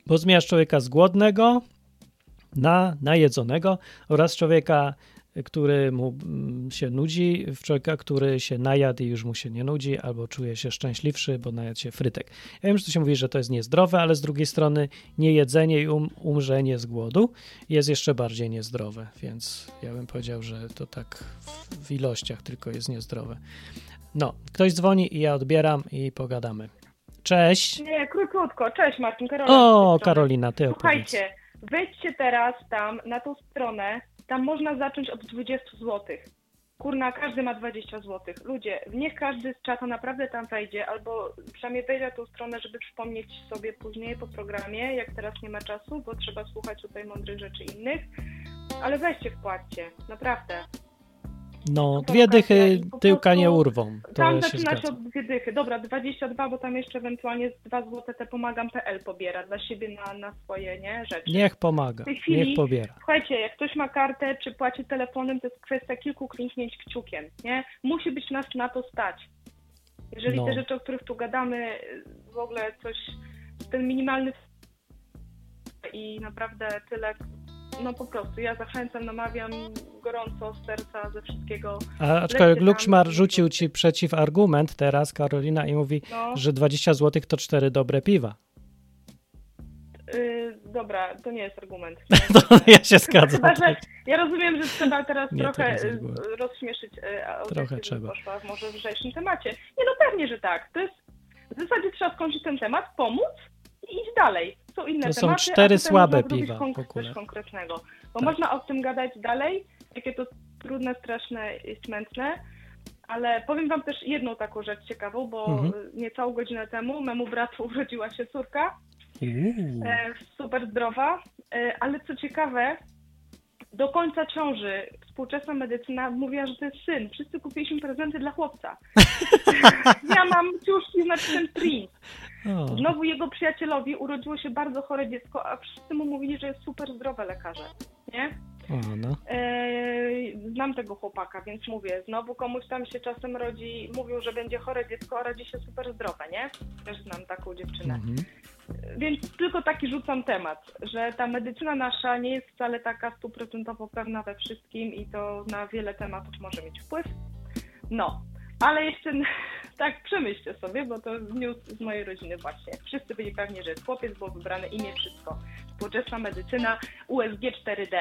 bo zmieniasz człowieka z głodnego na najedzonego oraz człowieka, który mu mm, się nudzi, w człowieka, który się najadł i już mu się nie nudzi, albo czuje się szczęśliwszy, bo najadł się frytek. Ja wiem, że tu się mówi, że to jest niezdrowe, ale z drugiej strony niejedzenie i um, umrzenie z głodu jest jeszcze bardziej niezdrowe, więc ja bym powiedział, że to tak w, w ilościach tylko jest niezdrowe. No, ktoś dzwoni i ja odbieram i pogadamy. Cześć. Nie, króciutko. Cześć Martin, Karolina. O, Karolina, ty Słuchajcie, opowiedz. wejdźcie teraz tam na tą stronę. Tam można zacząć od 20 zł. Kurna, każdy ma 20 zł. Ludzie, niech każdy z czatu naprawdę tam wejdzie, albo przynajmniej wejdzie na tą stronę, żeby przypomnieć sobie później po programie, jak teraz nie ma czasu, bo trzeba słuchać tutaj mądrych rzeczy innych. Ale weźcie, wpłaccie, naprawdę. No, dwie dychy tyłka nie urwą. To Tam się zaczyna się od dwie dychy. Dobra, 22, bo tam jeszcze ewentualnie z 2 zł te pomagam.pl pobiera dla siebie na, na swoje nie, rzeczy. Niech pomaga, W tej chwili- niech pobiera. Słuchajcie, jak ktoś ma kartę, czy płaci telefonem, to jest kwestia kilku kliknięć kciukiem, nie? Musi być nas na to stać. Jeżeli No. te rzeczy, o których tu gadamy, w ogóle coś, ten minimalny i naprawdę tyle, no po prostu, ja zachęcam, namawiam gorąco z serca, ze wszystkiego, A aczkolwiek Lukszmar rzucił ci przeciw argument teraz, Karolina, i mówi, no. że 20 zł to cztery dobre piwa. Yy, dobra, to nie jest argument. To ja się zgadzam. Chyba, ja rozumiem, że trzeba teraz Nie, trochę y, rozśmieszyć y, audycję, Trochę trzeba. poszła w może lżejszym temacie. Nie, no pewnie, że tak. To jest, w zasadzie trzeba skończyć ten temat, pomóc i iść dalej. Są inne To są tematy, cztery słabe piwa w ogóle. coś konkretnego. Bo Tak. można o tym gadać dalej, jakie to trudne, straszne i smętne, ale powiem wam też jedną taką rzecz ciekawą, bo Mhm. niecałą godzinę temu memu bratu urodziła się córka, e, super zdrowa, e, ale co ciekawe, do końca ciąży współczesna medycyna mówiła, że to jest syn. Wszyscy kupiliśmy prezenty dla chłopca. ja mam ciuszki z napisem. O, Znowu jego przyjacielowi urodziło się bardzo chore dziecko, a wszyscy mu mówili, że jest super zdrowe lekarze. Nie? o, no. Eee, znam tego chłopaka, więc mówię, znowu komuś tam się czasem rodzi, mówią, że będzie chore dziecko, a rodzi się super zdrowe, nie? Też znam taką dziewczynę. Mhm. Więc tylko taki rzucam temat, że ta medycyna nasza nie jest wcale taka stuprocentowo pewna we wszystkim i to na wiele tematów może mieć wpływ. No, ale jeszcze tak przemyślcie sobie, bo to news z mojej rodziny właśnie. Wszyscy byli pewni, że jest chłopiec, było wybrane imię, wszystko. Współczesna medycyna USG 4D.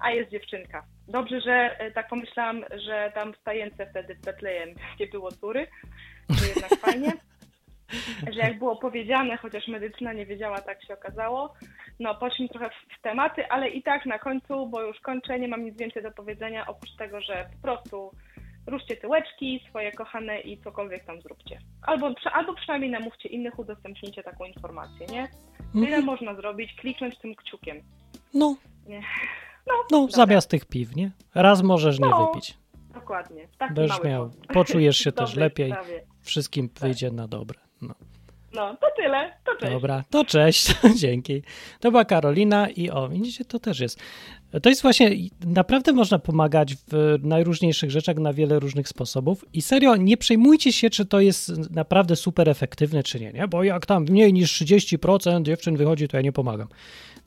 A jest dziewczynka. Dobrze, że e, tak pomyślałam, że tam w stajence wtedy w Betlejem nie było córy, to jednak fajnie że jak było powiedziane, chociaż medycyna nie wiedziała, tak się okazało. No, poszliśmy trochę w, w tematy, ale i tak na końcu, bo już kończę, nie mam nic więcej do powiedzenia, oprócz tego, że po prostu ruszcie tyłeczki swoje kochane i cokolwiek tam zróbcie. Albo, albo przynajmniej namówcie innych, udostępnijcie taką informację, nie? Tyle Mhm. można zrobić, kliknąć tym kciukiem. No, Nie. no dobra. zamiast tych piw, nie? Raz możesz nie No, wypić. Dokładnie. Taki Będziesz miał, poczujesz się też lepiej. sprawie. Wszystkim wyjdzie na dobre. No. No, to tyle. To cześć. Dobra, to cześć, dzięki. To była Karolina i o, widzicie, to też jest. To jest właśnie, naprawdę można pomagać w najróżniejszych rzeczach na wiele różnych sposobów i serio, nie przejmujcie się, czy to jest naprawdę super efektywne, czy nie, nie? Bo jak tam mniej niż 30% dziewczyn wychodzi, to ja nie pomagam.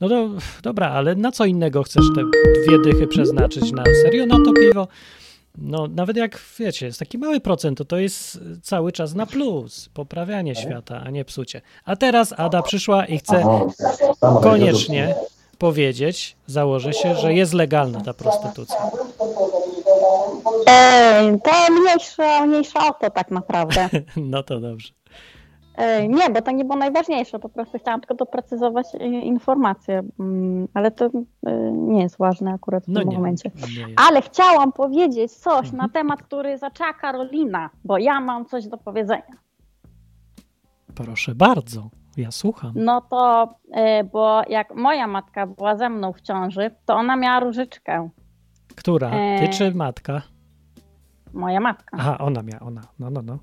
No to dobra, ale na co innego chcesz te dwie dychy przeznaczyć? Na serio, na to piwo? No, nawet jak wiecie, jest taki mały procent, to to jest cały czas na plus, poprawianie świata, a nie psucie. A teraz Ada przyszła i chce koniecznie powiedzieć, założę się, że jest legalna ta prostytucja. Ej, to mniejsza, mniejsza o to tak naprawdę. No to dobrze. Nie, bo to nie było najważniejsze, po prostu chciałam tylko doprecyzować e, informację, mm, ale to e, nie jest ważne akurat w No tym nie, momencie. nie. Ale chciałam powiedzieć coś Mhm. na temat, który zaczęła Karolina, bo ja mam coś do powiedzenia. Proszę bardzo, ja słucham. No to, e, bo jak moja matka była ze mną w ciąży, to ona miała różyczkę. Która? Ty czy matka? Moja matka. Aha, ona miała, ona. No, no, no.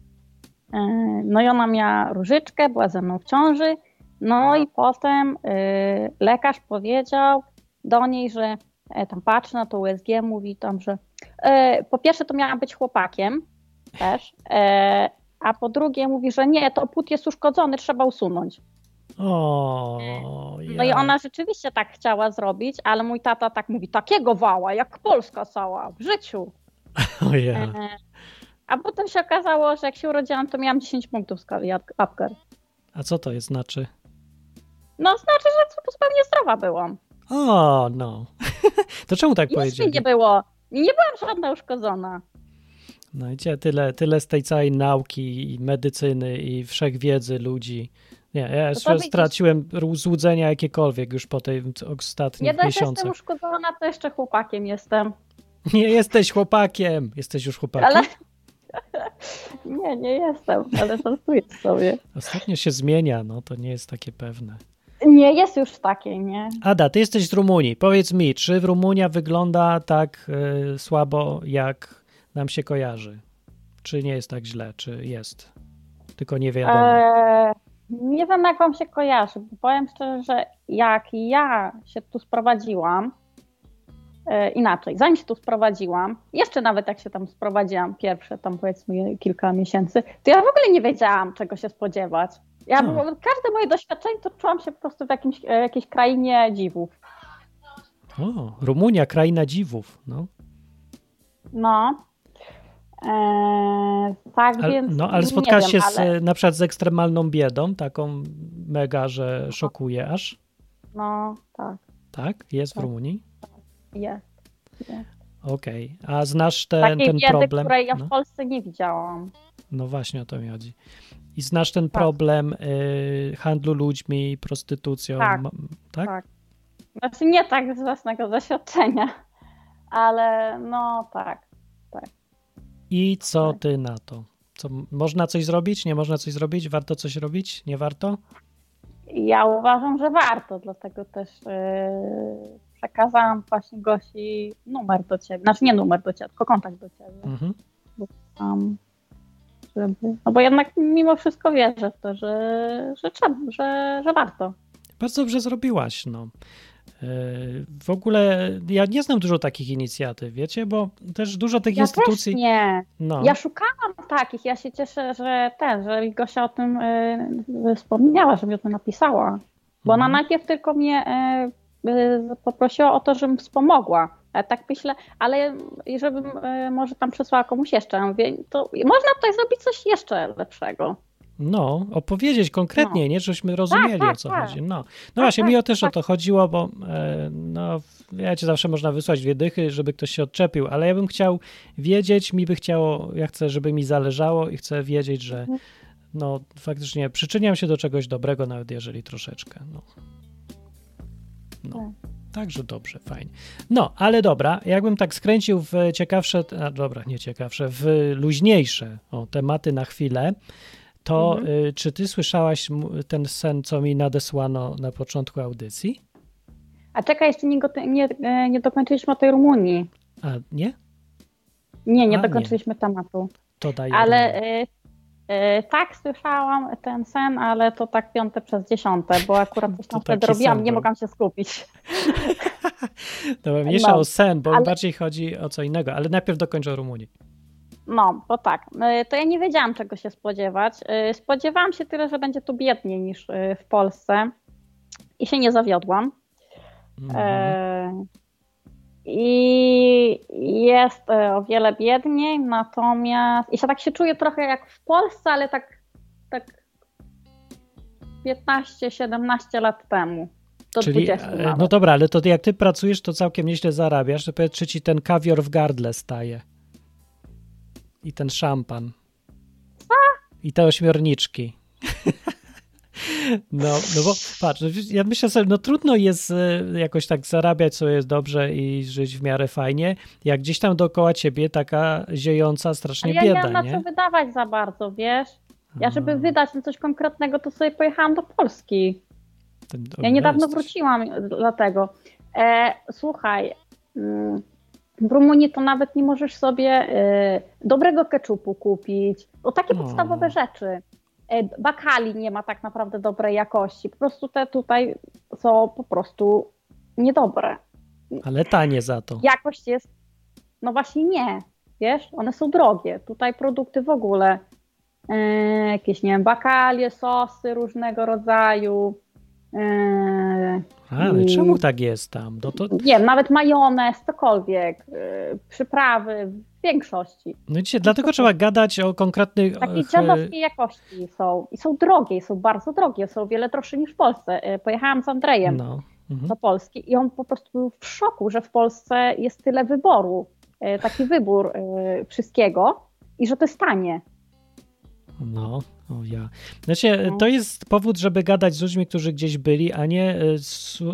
E, No i ona miała różyczkę, była ze mną w ciąży. No i potem e, lekarz powiedział do niej, że e, tam patrzy na to USG, mówi tam, że e, po pierwsze to miała być chłopakiem też, e, a po drugie mówi, że nie, to płód jest uszkodzony, trzeba usunąć. O, No i ona rzeczywiście tak chciała zrobić, ale mój tata tak mówi, takiego wała, jak Polska cała, w życiu. O ja. A potem się okazało, że jak się urodziłam, to miałam 10 punktów w skali Apgar. A co to jest znaczy? No znaczy, że zupełnie zdrowa byłam. O, no. to czemu tak Nic powiedzieli? nie było. Nie byłam żadna uszkodzona. No i tyle, tyle z tej całej nauki i medycyny i wszechwiedzy ludzi. Nie, ja No to jeszcze widzisz- straciłem złudzenia jakiekolwiek już po Nie ostatnich dość, że jestem miesiącach. uszkodzona, to jeszcze chłopakiem jestem. Nie jesteś chłopakiem. Jesteś już chłopakiem? Ale... Nie, nie jestem, ale żartuję sobie. Ostatnio się zmienia, no to nie jest takie pewne. Nie, jest już takie, nie? Ada, ty jesteś z Rumunii. Powiedz mi, czy Rumunia wygląda tak y, słabo, jak nam się kojarzy? Czy nie jest tak źle, czy jest? Tylko nie wiadomo. Eee, nie wiem, jak wam się kojarzy, bo powiem szczerze, że jak ja się tu sprowadziłam, inaczej, zanim się tu sprowadziłam, jeszcze nawet jak się tam sprowadziłam, pierwsze tam powiedzmy kilka miesięcy, to ja w ogóle nie wiedziałam, czego się spodziewać. Ja, No. Każde moje doświadczenie to czułam się po prostu w jakimś, e, jakiejś krainie dziwów. O, Rumunia, kraina dziwów. No, No. Eee, tak ale, więc. no, ale spotkałaś się z, ale, na przykład z ekstremalną biedą, taką mega, że szokuje aż? No, tak, Tak? Jest w Tak. Rumunii? jest. Okej. A znasz ten, Takiej ten biedy, problem? której ja No. w Polsce nie widziałam. No właśnie o to mi chodzi. I znasz ten Tak. problem y, handlu ludźmi, prostytucją, Tak. tak? Tak. Znaczy nie tak z własnego doświadczenia, ale no tak. I co Tak. ty na to? Co, można coś zrobić? Nie można coś zrobić? Warto coś robić? Nie warto? Ja uważam, że warto, dlatego też yy, przekazałam właśnie Gosi numer do ciebie. Znaczy nie numer do ciebie, tylko kontakt do ciebie. Mhm. Um, żeby, no bo jednak mimo wszystko wierzę w to, że, że trzeba, że, że warto. Bardzo dobrze zrobiłaś, no. Y, W ogóle ja nie znam dużo takich inicjatyw, wiecie, bo też dużo tych Ja instytucji. też nie. No, Ja szukałam takich, ja się cieszę, że ten, że Gosia o tym y, wspomniała, że mi o tym napisała. Bo ona Mhm. najpierw tylko mnie y, poprosiła o to, żebym wspomogła. Ja tak myślę, ale żebym y, może tam przesłała komuś jeszcze. Ja mówię, to można tutaj zrobić coś jeszcze lepszego. no, opowiedzieć konkretnie, nie, żeśmy rozumieli tak, o co tak. chodzi. No, no właśnie, mi tak, o też tak. o to chodziło, bo e, no, wiecie, zawsze można wysłać dwie dychy, żeby ktoś się odczepił, ale ja bym chciał wiedzieć, mi by chciało, ja chcę, żeby mi zależało i chcę wiedzieć, że Mhm. no faktycznie przyczyniam się do czegoś dobrego, nawet jeżeli troszeczkę. No. No. Tak. Także dobrze, fajnie. No, ale dobra, jakbym tak skręcił w ciekawsze, a dobra, nie ciekawsze, w luźniejsze o, tematy na chwilę, to Mhm. y, czy ty słyszałaś ten sen, co mi nadesłano na początku audycji? A czekaj, jeszcze nie, nie, e, nie dokończyliśmy o tej Rumunii. A nie? Nie, nie A, nie. dokończyliśmy tematu. To daje. Ale y, tak, słyszałam ten sen, ale to tak piąte przez dziesiąte, bo akurat coś tam wtedy robiłam, nie mogłam się skupić. Dobra, mniejsza no, o sen, bo ale- bardziej chodzi o co innego, ale najpierw dokończę o Rumunii. No, bo tak, y, to ja nie wiedziałam czego się spodziewać. Y, Spodziewałam się tyle, że będzie tu biedniej niż w Polsce i się nie zawiodłam. Mhm. E, I jest e, o wiele biedniej, natomiast i się tak się czuję trochę jak w Polsce, ale tak, tak 15-17 lat temu. Do Czyli, 20 e, no dobra, ale to jak ty pracujesz, to całkiem nieźle zarabiasz, to powiedz, czy ci ten kawior w gardle staje? I ten szampan. I te ośmiorniczki. No, no bo patrz, no ja myślę sobie, no trudno jest e, jakoś tak zarabiać, co jest dobrze i żyć w miarę fajnie, jak gdzieś tam dookoła ciebie taka ziejąca strasznie ja nie bieda, mam na nie? co wydawać za bardzo, wiesz? Ja, żeby wydać na coś konkretnego, to sobie pojechałam do Polski. Ja niedawno wróciłam dlatego. E, słuchaj, mm, w Rumunii to nawet nie możesz sobie e, dobrego keczupu kupić. O takie podstawowe rzeczy. E, bakali nie ma tak naprawdę dobrej jakości. Po prostu te tutaj są po prostu niedobre. Ale tanie za to. Jakość jest, no właśnie nie, wiesz, one są drogie. Tutaj produkty w ogóle, e, jakieś, nie wiem, bakalie, sosy różnego rodzaju, e, Ale i- czemu tak jest tam? No to, nie wiem, nawet majonez, cokolwiek, e, przyprawy w większości. no widzicie, dlatego trzeba gadać o konkretnych... Takiej och, dziadowskiej jakości są i są drogie, i są bardzo drogie, są o wiele droższe niż w Polsce. E, Pojechałam z Andrejem No. Mhm. do Polski i on po prostu był w szoku, że w Polsce jest tyle wyboru, e, taki wybór e, wszystkiego i że to jest tanie. No, O ja. Znaczy, No. to jest powód, żeby gadać z ludźmi, którzy gdzieś byli, a nie e,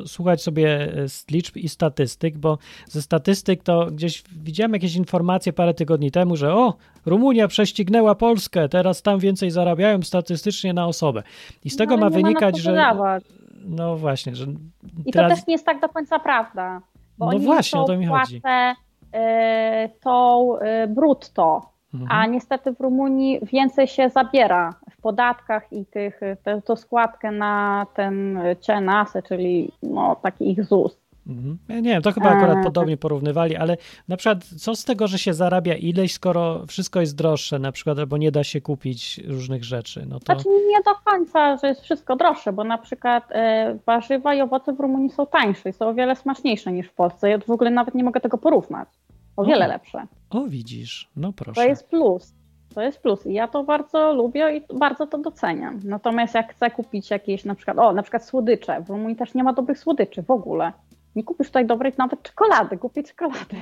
słuchać sobie e, liczb i statystyk, bo ze statystyk to gdzieś widziałem jakieś informacje parę tygodni temu, że o, Rumunia prześcignęła Polskę, teraz tam więcej zarabiają statystycznie na osobę. I z tego No, ma wynikać, co że. No właśnie, że. I teraz- to też nie jest tak do końca prawda. Bo No właśnie, o to mi chodzi. płacę, y, tą y, brutto. A niestety w Rumunii więcej się zabiera w podatkach i tych, te, to składkę na ten cienasę, czyli no, taki ich ZUS. Mhm. Ja nie wiem, to chyba akurat A. podobnie porównywali, ale na przykład co z tego, że się zarabia ileś, skoro wszystko jest droższe na przykład, albo nie da się kupić różnych rzeczy, no to Znaczy nie do końca, że jest wszystko droższe, bo na przykład e, warzywa i owoce w Rumunii są tańsze i są o wiele smaczniejsze niż w Polsce. Ja w ogóle nawet nie mogę tego porównać. O wiele O. lepsze. o widzisz, no proszę. To jest plus. To jest plus i ja to bardzo lubię i bardzo to doceniam. Natomiast jak chcę kupić jakieś na przykład, o na przykład słodycze, w Rumunii też nie ma dobrych słodyczy w ogóle. Nie kupisz tutaj dobrej nawet czekolady, kupię czekolady.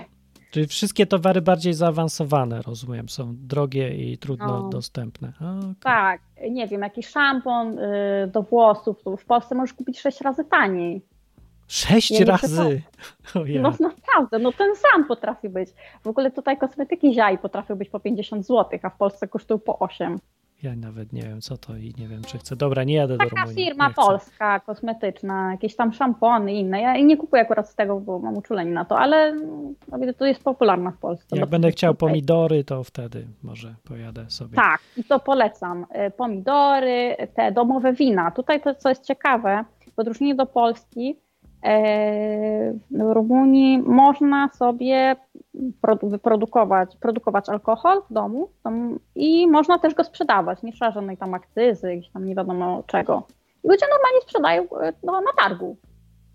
Czyli wszystkie towary bardziej zaawansowane, rozumiem, są drogie i trudno No. dostępne. Okej. Tak, nie wiem, jakiś szampon y, do włosów, to w Polsce możesz kupić sześć razy taniej. Sześć Ja razy! O ja. No naprawdę, no ten sam potrafi być. W ogóle tutaj kosmetyki ziai potrafią być po 50 zł, a w Polsce kosztują po 8. ja nawet nie wiem co to i nie wiem czy chcę. Dobra, nie jadę do Taka Rumunii. firma polska, kosmetyczna, jakieś tam szampony inne. Ja nie kupuję akurat z tego, bo mam uczulenie na to, ale no, to jest popularna w Polsce. Jak Bo- będę chciał tutaj- pomidory, to wtedy może pojadę sobie. Tak, i to polecam. E, Pomidory, te domowe wina. Tutaj to, co jest ciekawe, w odróżnieniu do Polski, w Rumunii można sobie produ- wyprodukować produkować alkohol w domu tam, i można też go sprzedawać. Nie trzeba żadnej tam akcyzy, gdzieś tam nie wiadomo czego. I ludzie normalnie sprzedają e, no, na targu.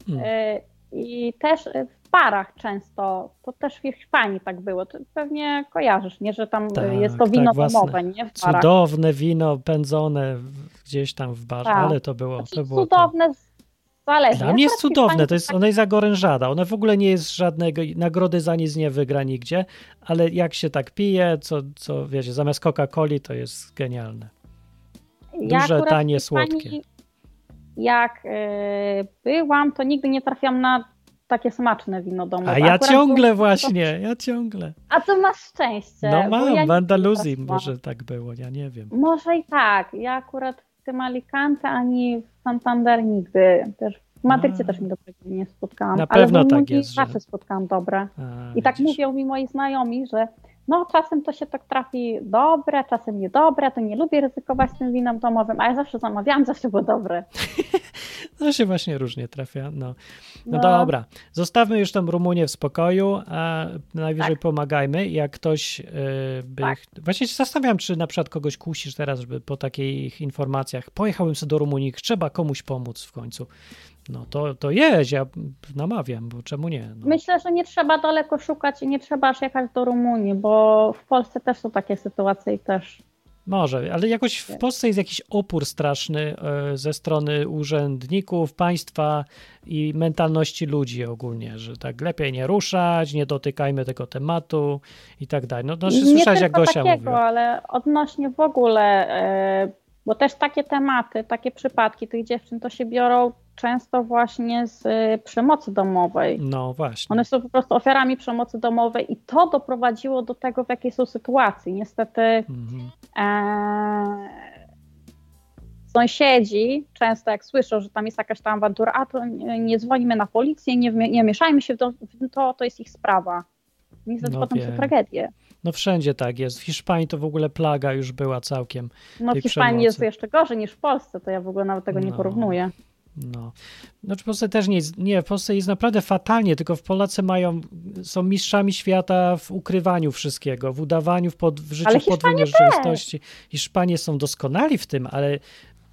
Mm. E, I też e, w parach często, to też w Hiszpanii tak było, to pewnie kojarzysz, nie, że tam e, Tak, jest to tak, wino własne. domowe, nie. Cudowne wino pędzone gdzieś tam w barze, Tak. ale to było. Znaczy, To było to. Zależy. Dla mnie jest cudowne, to jest, ona jest zagorężada, ona w ogóle nie jest żadnego, nagrody za nic nie wygra nigdzie, ale jak się tak pije, co, co wiecie, zamiast Coca-Coli to jest genialne. ja duże, w tanie, słodkie. Jak e, byłam, to nigdy nie trafiłam na takie smaczne wino domowe. A ja Akurat ciągle było- właśnie, ja ciągle. A to masz szczęście. No mam, ja w Andaluzji może tak było, ja nie wiem. Może i tak. Ja akurat w tym Alicante ani Santander nigdy. Też w Madrycie też mi dobrego nie spotkałam. Na ale pewno w tak jest, że- zawsze spotkałam dobre. A, I tak widzisz. mówią mi moi znajomi, że no czasem to się tak trafi dobre, czasem niedobre, to nie lubię ryzykować tym winem domowym, a ja zawsze zamawiałam, zawsze było dobre. No się właśnie różnie trafia. No. no No. dobra, zostawmy już tą Rumunię w spokoju, a najwyżej Tak. pomagajmy. Jak ktoś y, by. Tak. Właśnie się zastanawiam, czy na przykład kogoś kusisz teraz, żeby po takich informacjach pojechałbym sobie do Rumunii, trzeba komuś pomóc w końcu. No to, to jeźdź, ja namawiam, bo czemu nie? No. Myślę, że nie trzeba daleko szukać i nie trzeba aż jechać do Rumunii, bo w Polsce też są takie sytuacje i też Może, ale jakoś w Polsce jest jakiś opór straszny e, ze strony urzędników, państwa i mentalności ludzi ogólnie, że tak lepiej nie ruszać, nie dotykajmy tego tematu i tak dalej. No, znaczy, słyszałeś, jak Gosia takiego, mówiła. ale odnośnie w ogóle, e, bo też takie tematy, takie przypadki tych dziewczyn to się biorą często właśnie z e, przemocy domowej. No właśnie. One są po prostu ofiarami przemocy domowej i to doprowadziło do tego, w jakiej są sytuacji. Niestety Mhm. e, sąsiedzi często jak słyszą, że tam jest jakaś tam awantura, a to nie, dzwonimy na policję, nie, nie mieszajmy się w to, w to, to jest ich sprawa. Niestety No potem wiem. są tragedie. No wszędzie tak jest. W Hiszpanii to w ogóle plaga już była całkiem. No w Hiszpanii przemocy. jest jeszcze gorzej niż w Polsce, to ja w ogóle nawet tego nie No. porównuję. No. Znaczy w Polsce też nie jest, nie, w Polsce jest naprawdę fatalnie, tylko w Polacy mają, są mistrzami świata w ukrywaniu wszystkiego, w udawaniu, w, pod, w życiu podwójnej rzeczywistości. Hiszpanie są doskonali w tym, ale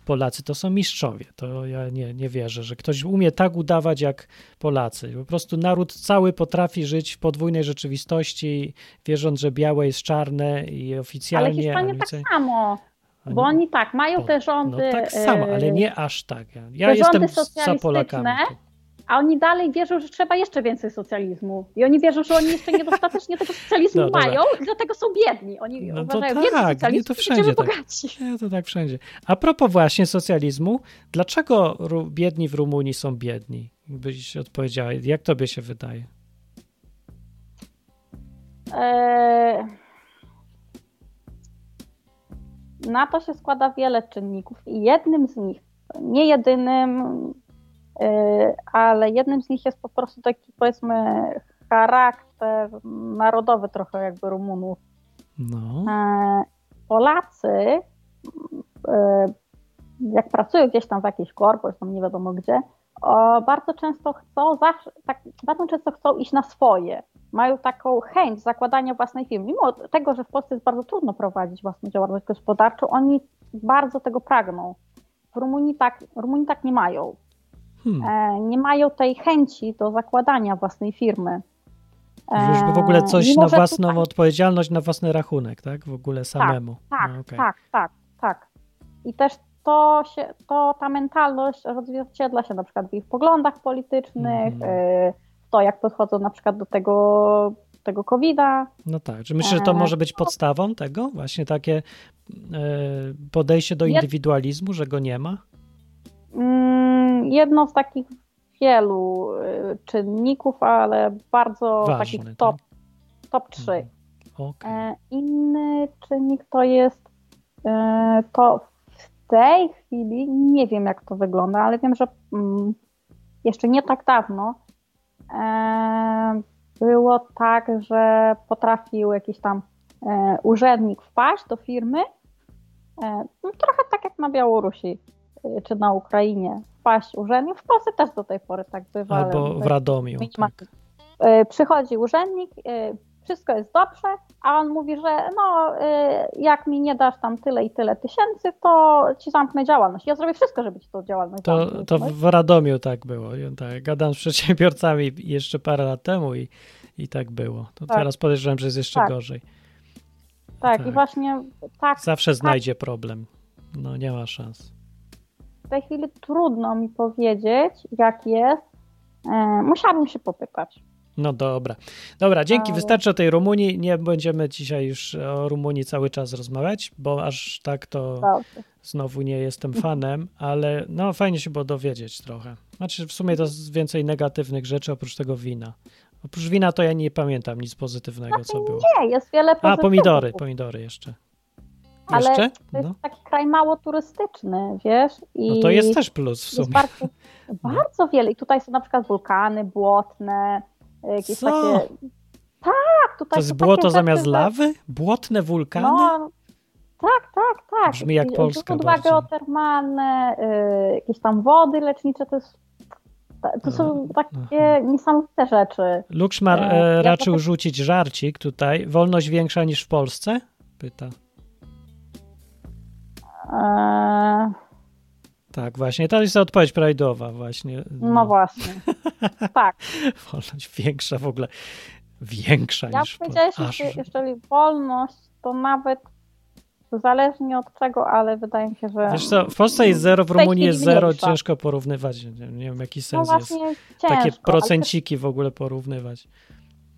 Polacy to są mistrzowie. To ja nie, nie wierzę, że ktoś umie tak udawać jak Polacy. Po prostu naród cały potrafi żyć w podwójnej rzeczywistości, wierząc, że białe jest czarne i Ale oficjalnie. Hiszpanie a tak samo, a bo oni tak, mają te rządy. No tak samo, ale e, nie aż tak. Ja, ja te jestem za Polakami. A oni dalej wierzą, że trzeba jeszcze więcej socjalizmu. I oni wierzą, że oni jeszcze niedostatecznie tego socjalizmu No, mają i dlatego są biedni. Oni No to uważają, tak, socjalizmu, to wszędzie tak. bogaci. Nie, to tak wszędzie. A propos właśnie socjalizmu, dlaczego biedni w Rumunii są biedni? Byś odpowiedziała, jak tobie się wydaje? Eee, Na to się składa wiele czynników i jednym z nich, nie jedynym, ale jednym z nich jest po prostu taki powiedzmy charakter narodowy trochę jakby Rumunów. No, E, Polacy, e, jak pracują gdzieś tam w jakiejś korpo, czy tam nie wiadomo gdzie, o, bardzo często chcą zawsze, tak, bardzo często chcą iść na swoje. Mają taką chęć zakładania własnej firmy. Mimo tego, że w Polsce jest bardzo trudno prowadzić własną działalność gospodarczą, oni bardzo tego pragną. W Rumunii tak, Rumunii tak nie mają. Hmm. E, nie mają tej chęci do zakładania własnej firmy. już w ogóle E, coś na własną tutaj- odpowiedzialność, na własny rachunek, tak? W ogóle samemu. Tak, No, okej. tak, tak, tak. I też to się, to ta mentalność odzwierciedla się na przykład w ich poglądach politycznych, w to jak podchodzą na przykład do tego, tego COVID-a. No tak, czy myślisz, że to może być podstawą tego? Właśnie takie podejście do indywidualizmu, że go nie ma? Mm, Jedno z takich wielu y, czynników, ale bardzo Ważny, takich top, top 3. Mhm. Okej. E, Inny czynnik to jest e, to w tej chwili, nie wiem jak to wygląda, ale wiem, że mm, jeszcze nie tak dawno e, było tak, że potrafił jakiś tam urzędnik wpaść do firmy, no, trochę tak jak na Białorusi czy na Ukrainie, wpaść urzędnik, w Polsce też do tej pory tak bywa. Albo w Radomiu. Tak. E, Przychodzi urzędnik, e, wszystko jest dobrze, a on mówi, że no, e, jak mi nie dasz tam tyle i tyle tysięcy, to ci zamknę działalność. Ja zrobię wszystko, żeby ci tą działalność To, zamknąć. to No w Radomiu tak było. Tak, gadam z przedsiębiorcami jeszcze parę lat temu i, i tak było. To Tak. teraz podejrzewam, że jest jeszcze Tak. gorzej. tak, tak. i właśnie tak Zawsze znajdzie problem. No nie ma szans. W tej chwili trudno mi powiedzieć, jak jest. E, musiałabym się popytać. No dobra. Dobra, dzięki. Wystarczy o tej Rumunii. Nie będziemy dzisiaj już o Rumunii cały czas rozmawiać, bo aż tak to znowu nie jestem fanem, ale no fajnie się było dowiedzieć trochę. Znaczy w sumie to jest więcej negatywnych rzeczy oprócz tego wina. Oprócz wina to ja nie pamiętam nic pozytywnego, co było. Nie, jest wiele A, pozytywów. pomidory, pomidory jeszcze. Ale Jeszcze? To jest No. taki kraj mało turystyczny, wiesz? I no to jest też plus w sumie. bardzo, bardzo wiele. I tutaj są na przykład wulkany błotne, jakieś Co? takie. Tak, tutaj To jest błoto zamiast lawy? Błotne wulkany? No, tak, tak, tak. Brzmi jak Polska Źródła bardziej. geotermalne, y, jakieś tam wody lecznicze, to jest. To są Aha. takie niesamowite rzeczy. Lukszmar E, e, ja raczył trochę- rzucić żarcik tutaj. Wolność większa niż w Polsce? Pyta. E, Tak, właśnie. To jest odpowiedź prawidłowa właśnie. no właśnie. tak. Wolność większa w ogóle. Większa Ja niż w powiedziałeś, Polsce. że jeżeli wolność, to nawet zależnie od czego, ale wydaje mi się, że. Wiesz co, w Polsce jest zero, w Rumunii jest zero, mniejsza. ciężko porównywać. Nie, nie wiem, jaki No sens jest. właśnie ciężko. Takie procenciki w ogóle porównywać.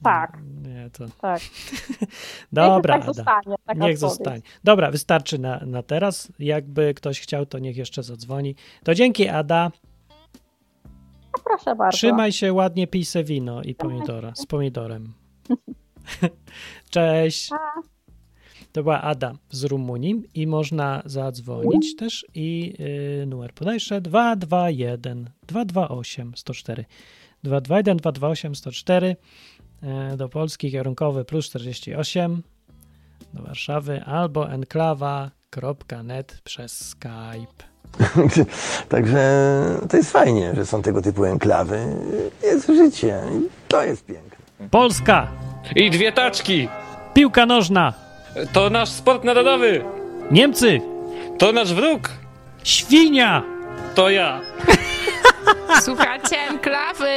Tak. Nie, to... Tak. Dobra, niech tak Ada. zostanie. Taka Niech odpowiedź. zostanie. Dobra, wystarczy na, na teraz. Jakby ktoś chciał, to niech jeszcze zadzwoni. To dzięki, Ada. No, proszę bardzo. Trzymaj się ładnie, pij se wino i pomidora. Z pomidorem. Cześć. Pa. To była Ada z Rumunii i można zadzwonić też i yy, numer podajże 221 228 104 221 228 104 yy, do Polski kierunkowy plus 48 do Warszawy albo enklawa.net przez Skype. Także to jest fajnie, że są tego typu enklawy. Jest życie. i To jest piękne. Polska! I dwie taczki! Piłka nożna! To nasz sport narodowy! Niemcy! To nasz wróg! Świnia! To ja! Słuchacie enklawy!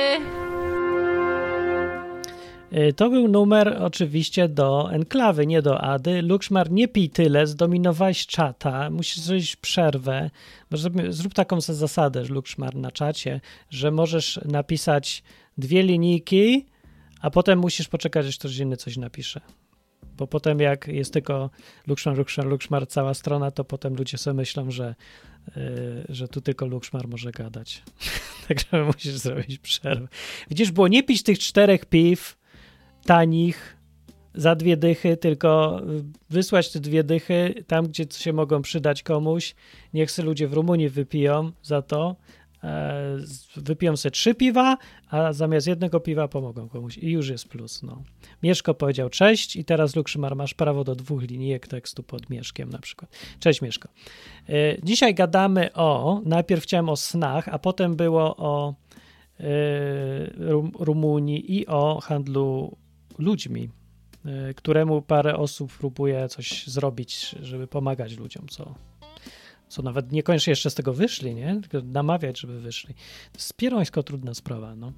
Y, To był numer oczywiście do enklawy, nie do Ady. Lukszmar, nie pij tyle, zdominowałeś czata, musisz zrobić przerwę. Może zrób taką zasadę, Lukszmar, na czacie, że możesz napisać dwie linijki, a potem musisz poczekać, aż ktoś inny coś napisze. Bo potem jak jest tylko Lukszmar, Lukszmar, Lukszmar, cała strona, to potem ludzie sobie myślą, że, yy, że tu tylko Lukszmar może gadać. Także musisz zrobić przerwę. Widzisz, było nie pić tych czterech piw tanich za dwie dychy, tylko wysłać te dwie dychy tam, gdzie się mogą przydać komuś. Niech se ludzie w Rumunii wypiją za to. E, Wypiją sobie trzy piwa, a zamiast jednego piwa pomogą komuś i już jest plus. No. Mieszko powiedział cześć i teraz Lukszymar masz prawo do dwóch linijek tekstu pod Mieszkiem na przykład. Cześć Mieszko. E, Dzisiaj gadamy o, najpierw chciałem o snach, a potem było o e, Rum- Rumunii i o handlu ludźmi, y, któremu parę osób próbuje coś zrobić, żeby pomagać ludziom, co, co nawet niekoniecznie jeszcze z tego wyszli, nie? Tylko namawiać, żeby wyszli. To jest pierońsko trudna sprawa, no.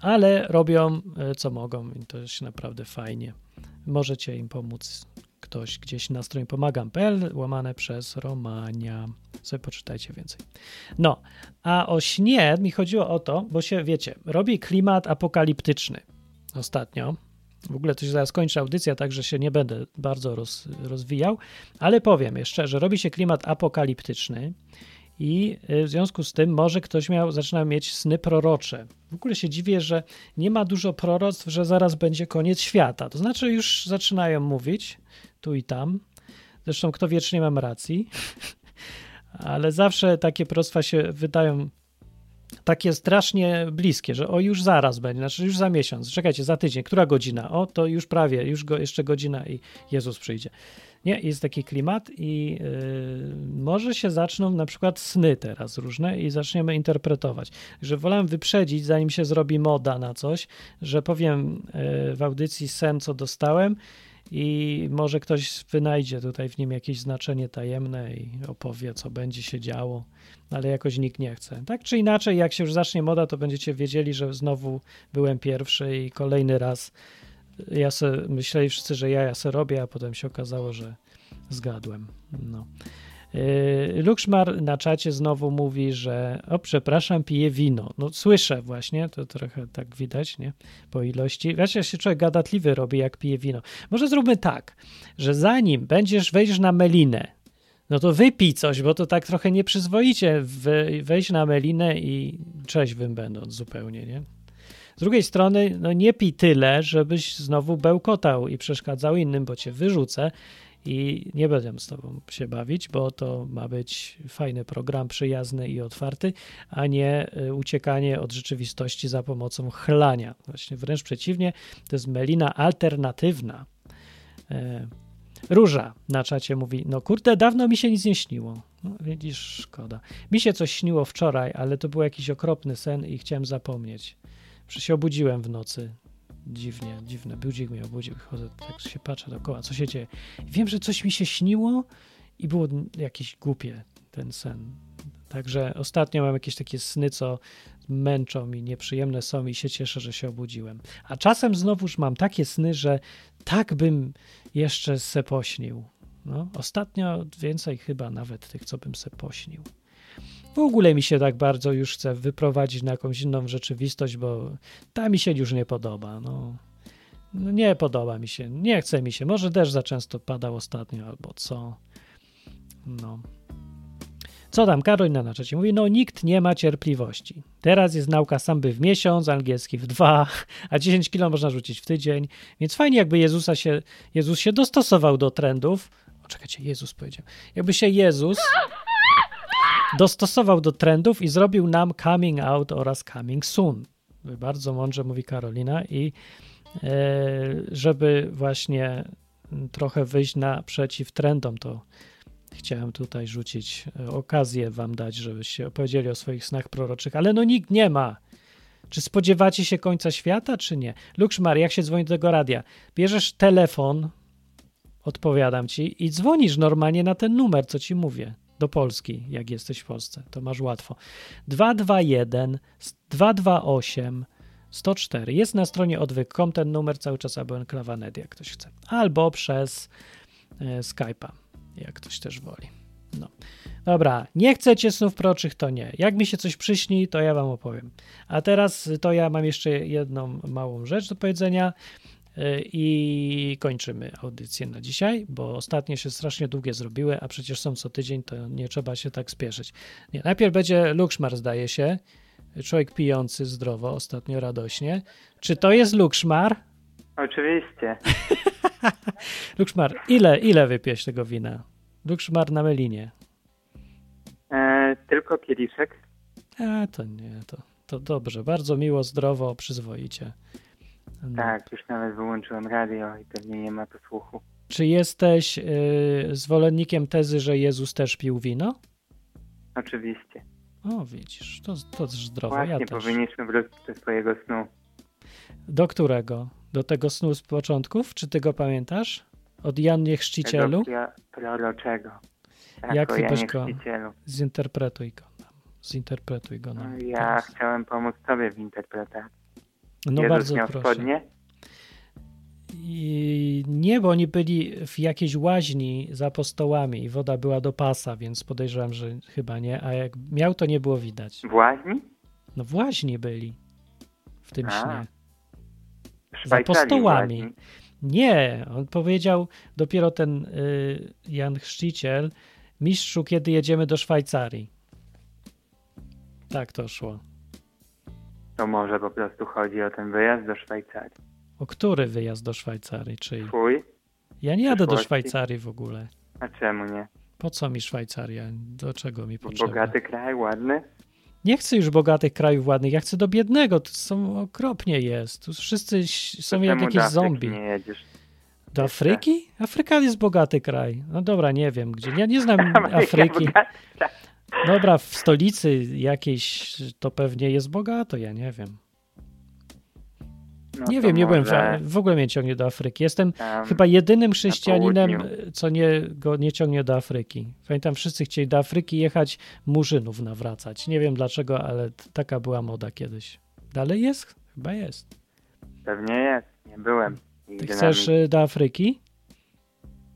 Ale robią y, co mogą i to jest naprawdę fajnie. Możecie im pomóc ktoś gdzieś na stronie pomagam.pl łamane przez Romania. Sobie poczytajcie więcej. No, a o śnie mi chodziło o to, bo się, wiecie, robi klimat apokaliptyczny ostatnio. W ogóle to się zaraz kończy audycja, także się nie będę bardzo roz, rozwijał, ale powiem jeszcze, że robi się klimat apokaliptyczny i y, w związku z tym może ktoś miał, zaczyna mieć sny prorocze. W ogóle się dziwię, że nie ma dużo proroctw, że zaraz będzie koniec świata. To znaczy już zaczynają mówić tu i tam. Zresztą kto wiecznie mam racji, ale zawsze takie proroctwa się wydają takie strasznie bliskie, że o już zaraz będzie, znaczy już za miesiąc, czekajcie, za tydzień, która godzina? O, to już prawie, już go, jeszcze godzina i Jezus przyjdzie. Nie, jest taki klimat i yy, może się zaczną na przykład sny teraz różne i zaczniemy interpretować. Że wolałem wyprzedzić, zanim się zrobi moda na coś, że powiem yy, w audycji sen, co dostałem i może ktoś wynajdzie tutaj w nim jakieś znaczenie tajemne i opowie, co będzie się działo, ale jakoś nikt nie chce. Tak czy inaczej, jak się już zacznie moda, to będziecie wiedzieli, że znowu byłem pierwszy i kolejny raz ja se, myśleli wszyscy, że ja, ja se robię, a potem się okazało, że zgadłem. No. Yy, Lukszmar na czacie znowu mówi, że o przepraszam, pije wino. No słyszę właśnie, to trochę tak widać, nie? Po ilości. Wiecie, się człowiek gadatliwy robi, jak pije wino. Może zróbmy tak, że zanim będziesz, wejdziesz na melinę, no to wypij coś, bo to tak trochę nieprzyzwoicie we- wejść na melinę i trzeźwym będąc zupełnie, nie? Z drugiej strony, no nie pij tyle, żebyś znowu bełkotał i przeszkadzał innym, bo cię wyrzucę i nie będę z tobą się bawić, bo to ma być fajny program, przyjazny i otwarty, a nie y, uciekanie od rzeczywistości za pomocą chlania. Właśnie wręcz przeciwnie, to jest melina alternatywna. E, Róża na czacie mówi, no kurde, dawno mi się nic nie śniło. No widzisz, szkoda. Mi się coś śniło wczoraj, ale to był jakiś okropny sen i chciałem zapomnieć. Przecież się obudziłem w nocy. Dziwnie, dziwne. Budzik mnie obudził. Chodzę, tak się patrzę dookoła, co się dzieje. Wiem, że coś mi się śniło i było jakieś głupie ten sen. Także ostatnio mam jakieś takie sny, co męczą i nieprzyjemne są i się cieszę, że się obudziłem. A czasem znowuż mam takie sny, że tak bym jeszcze se pośnił. No, ostatnio więcej chyba nawet tych, co bym se pośnił. W ogóle mi się tak bardzo już chce wyprowadzić na jakąś inną rzeczywistość, bo ta mi się już nie podoba. No, no nie podoba mi się, nie chce mi się. Może deszcz za często padał ostatnio, albo co. No. Co tam? Karolina na czacie mówi, no nikt nie ma cierpliwości. Teraz jest nauka samby w miesiąc, angielski w dwa, a 10 kilo można rzucić w tydzień, więc fajnie jakby Jezusa się, Jezus się dostosował do trendów. O, czekajcie, Jezus powiedział. Jakby się Jezus dostosował do trendów i zrobił nam coming out oraz coming soon. Bardzo mądrze mówi Karolina i e, żeby właśnie trochę wyjść naprzeciw trendom, to chciałem tutaj rzucić e, okazję wam dać, żebyście opowiedzieli o swoich snach proroczych, ale no nikt nie ma. Czy spodziewacie się końca świata, czy nie? Lukszmar, jak się dzwoni do tego radia? Bierzesz telefon, odpowiadam ci, i dzwonisz normalnie na ten numer, co ci mówię, do Polski, jak jesteś w Polsce. To masz łatwo. 221 228 104. Jest na stronie odwyk.com ten numer cały czas albo enklawa.net, jak ktoś chce. Albo przez e, Skype'a, jak ktoś też woli. No. Dobra, nie chcecie snów proczych, to nie. Jak mi się coś przyśni, to ja wam opowiem. A teraz to ja mam jeszcze jedną małą rzecz do powiedzenia i kończymy audycję na dzisiaj, bo ostatnie się strasznie długie zrobiły, a przecież są co tydzień, to nie trzeba się tak spieszyć. Nie, najpierw będzie Lukszmar, zdaje się. Człowiek pijący zdrowo, ostatnio radośnie. Czy to jest Lukszmar? Oczywiście. Lukszmar, ile, ile wypieś tego wina? Lukszmar na melinie. E, tylko kieliszek. A, to nie, to, to dobrze. Bardzo miło, zdrowo, przyzwoicie. No. Tak, już nawet wyłączyłem radio i pewnie nie ma posłuchu. Czy jesteś y, zwolennikiem tezy, że Jezus też pił wino? Oczywiście. O, widzisz, to, to zdrowo. Właśnie, ja też. powinniśmy wrócić do swojego snu. Do którego? Do tego snu z początków? Czy ty go pamiętasz? Od Jannie Chrzcicielu? Tego pro- proroczego. Tak, Jak Janie go-. Zinterpretuj go nam. Zinterpretuj go No, nam. Ja teraz. chciałem pomóc tobie w interpretacji. No Jezus bardzo miał proszę. spodnie? I nie, bo oni byli w jakiejś łaźni za apostołami i woda była do pasa, więc podejrzewam, że chyba nie. A jak miał, to nie było widać. W łaźni? No w łaźni byli w tym A, śnie. Z apostołami. łaźni. Nie, on powiedział dopiero ten y, Jan Chrzciciel, mistrzu, kiedy jedziemy do Szwajcarii. Tak to szło. To może po prostu chodzi o ten wyjazd do Szwajcarii. O który wyjazd do Szwajcarii? Czyli Twój? ja nie jadę do? Szwajcarii w ogóle. A czemu nie? Po co mi Szwajcaria? Do czego mi potrzeba? Bogaty kraj, ładny? Nie chcę już bogatych krajów ładnych, ja chcę do biednego. To są okropnie jest. Tu wszyscy są To jak jakieś zombie. nie jedziesz? Do Afryki? Afryka jest bogaty kraj. No dobra, nie wiem gdzie. Ja nie znam Afryki. Dobra, w stolicy jakiejś to pewnie jest bogato, ja nie wiem. No nie wiem, nie byłem, w, w ogóle mnie ciągnie do Afryki. Jestem tam chyba jedynym chrześcijaninem, co nie, go nie ciągnie do Afryki. Pamiętam, wszyscy chcieli do Afryki jechać, murzynów nawracać. Nie wiem dlaczego, ale taka była moda kiedyś. Dalej jest? Chyba jest. Pewnie jest. Nie byłem. Ty chcesz y, do Afryki?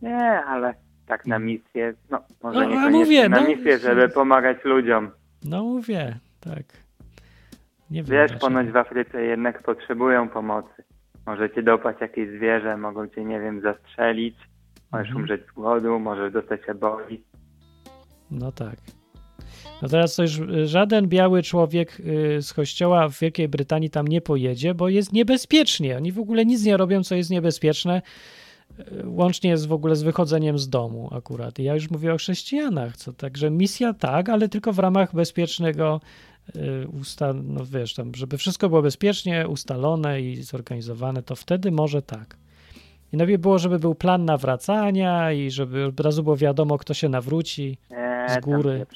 Nie, ale tak na misję, no może No, niekoniecznie mówię, na no. misję, żeby pomagać ludziom. No mówię, tak. Nie wiem. Wiesz, dlaczego. ponoć w Afryce jednak potrzebują pomocy. Może cię dopaść jakieś zwierzę, mogą cię, nie wiem, zastrzelić, możesz Mhm. umrzeć z głodu, możesz dostać eboli. No tak. No teraz to już y, żaden biały człowiek y, z kościoła w Wielkiej Brytanii tam nie pojedzie, bo jest niebezpiecznie. Oni w ogóle nic nie robią, co jest niebezpieczne, łącznie z w ogóle z wychodzeniem z domu akurat. I ja już mówię o chrześcijanach, co także misja tak, ale tylko w ramach bezpiecznego y, usta, no wiesz, tam, żeby wszystko było bezpiecznie ustalone i zorganizowane, to wtedy może tak. I najpierw było, żeby był plan nawracania i żeby od razu było wiadomo, kto się nawróci. Eee, Z tam góry.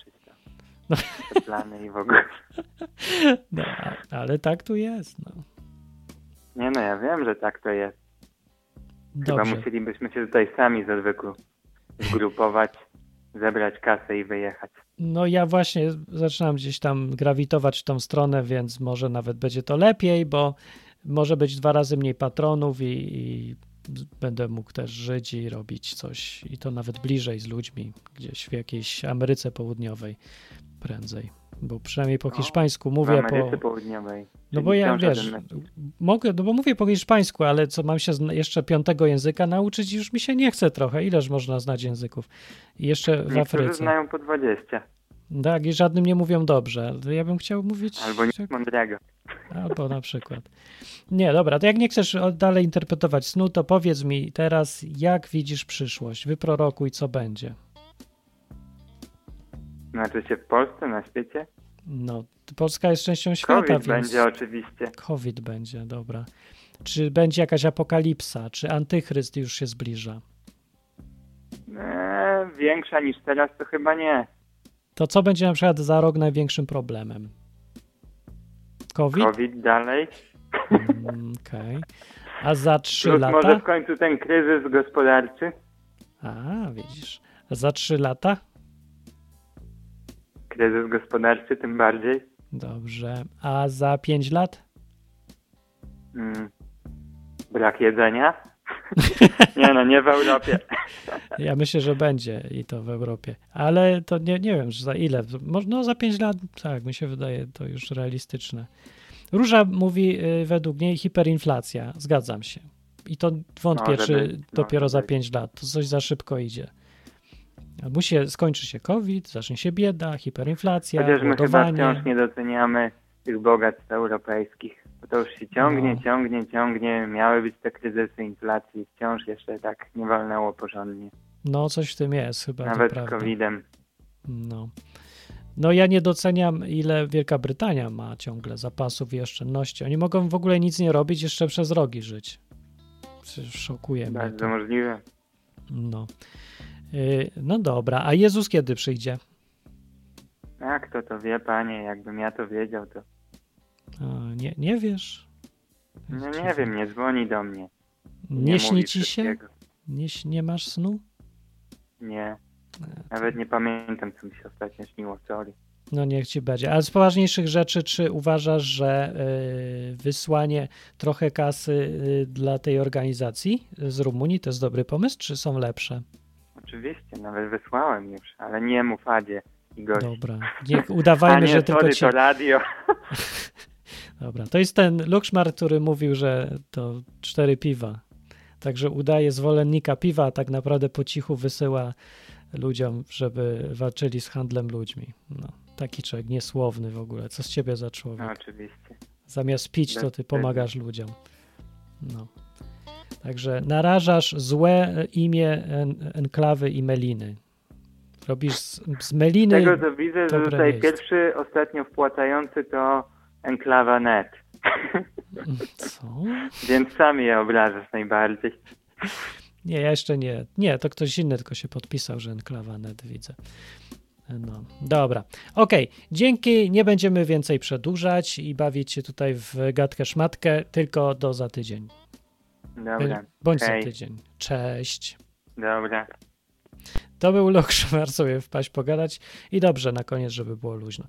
Te plany i w ogóle. No, ale tak tu jest. No. Nie no, ja wiem, że tak to jest. Chyba Dobrze. musielibyśmy się tutaj sami z odwyku zgrupować, zebrać kasę i wyjechać. No ja właśnie zaczynam gdzieś tam grawitować w tą stronę, więc może nawet będzie to lepiej, bo może być dwa razy mniej patronów i, i będę mógł też żyć i robić coś i to nawet bliżej z ludźmi, gdzieś w jakiejś Ameryce Południowej prędzej. Bo przynajmniej po No, hiszpańsku w mówię po... Południowej. No bo ja wiesz, mogę, no bo mówię po hiszpańsku, ale co mam się jeszcze piątego języka nauczyć, już mi się nie chce trochę. Ileż można znać języków? I jeszcze w Afryce. znają po 20. Tak, i żadnym nie mówią dobrze. Ja bym chciał mówić. Albo nic jak- mądrego. albo na przykład. Nie, dobra, to jak nie chcesz dalej interpretować snu, to powiedz mi teraz, jak widzisz przyszłość? Wyprorokuj, co będzie. Znaczy się w Polsce, na świecie? No, Polska jest częścią świata, COVID więc. będzie oczywiście. COVID będzie, dobra. Czy będzie jakaś apokalipsa? Czy antychryst już się zbliża? Eee, większa niż teraz to chyba nie. To co będzie na przykład za rok największym problemem? COVID? COVID dalej. Mm, Okej. A za trzy Plus lata? może w końcu ten kryzys gospodarczy. A, widzisz. A za trzy lata? Kryzys gospodarczy tym bardziej. Dobrze. A za pięć lat? Mm, brak jedzenia? nie no, nie w Europie. Ja myślę, że będzie i to w Europie. Ale to nie, nie wiem, że za ile. No za 5 lat, tak, mi się wydaje to już realistyczne. Róża mówi y, według niej hiperinflacja. Zgadzam się. I to wątpię, Może czy być, dopiero za być. 5 lat. To coś za szybko idzie. Się, skończy się COVID, zacznie się bieda, hiperinflacja, Chociaż my chyba wciąż nie doceniamy tych bogactw europejskich. Bo to już się ciągnie, No. ciągnie, ciągnie. Miały być te kryzysy inflacji. Wciąż jeszcze tak nie walnęło porządnie. No coś w tym jest chyba, Nawet z. COVID-em. No. No ja nie doceniam, ile Wielka Brytania ma ciągle zapasów i oszczędności. Oni mogą w ogóle nic nie robić, jeszcze przez rogi żyć. Przecież Szokuje mnie Bardzo możliwe. No. Y, No dobra, a Jezus kiedy przyjdzie? A kto to wie, panie? Jakbym ja to wiedział, to... A, Nie, nie wiesz? No nie wiem, nie dzwoni do mnie. Nie, mówi śni ci się? Nie, nie masz snu? Nie. Nawet nie pamiętam, co mi się ostatnio śniło, sorry. No niech ci będzie. Ale z poważniejszych rzeczy, czy uważasz, że y, wysłanie trochę kasy y, dla tej organizacji z Rumunii to jest dobry pomysł, czy są lepsze? Oczywiście, nawet wysłałem już, ale nie mów Adzie i gości. Dobra, niech A udawajmy, nie, że tylko sorry, cię... to radio. Dobra, to jest ten Lukszmar, który mówił, że to cztery piwa. Także udaje zwolennika piwa, a tak naprawdę po cichu wysyła ludziom, żeby walczyli z handlem ludźmi. No, taki człowiek niesłowny w ogóle. Co z ciebie za człowiek? No, oczywiście. Zamiast pić, to ty pomagasz ludziom. No. Także narażasz złe e, imię en enklawy i Meliny. Robisz z, z Meliny... Z tego co widzę, że tutaj miejsce. pierwszy ostatnio wpłacający to Enklawa Net. Co? Więc sam je obrażasz najbardziej. Nie, ja jeszcze nie. Nie, to ktoś inny tylko się podpisał, że enklawa net widzę. No, dobra. Okej, dzięki. Nie będziemy więcej przedłużać i bawić się tutaj w gadkę szmatkę, tylko do za tydzień. Dobra, Bądź Hej. za tydzień. Cześć. dobra. To był Lukszmar sobie wpaść pogadać i dobrze na koniec, żeby było luźno.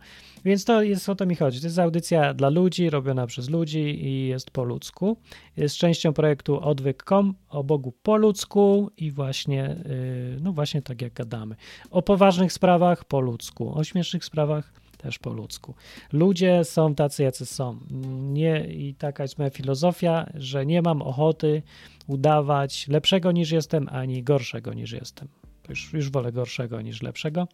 Więc to jest o to mi chodzi. To jest audycja dla ludzi, robiona przez ludzi i jest po ludzku. Jest częścią projektu odwyk.com o Bogu po ludzku i właśnie, yy, no właśnie tak jak gadamy. O poważnych sprawach po ludzku, o śmiesznych sprawach też po ludzku. Ludzie są tacy, jacy są. Nie, I taka jest moja filozofia, że nie mam ochoty udawać lepszego niż jestem, ani gorszego niż jestem. Już, już wolę gorszego niż lepszego.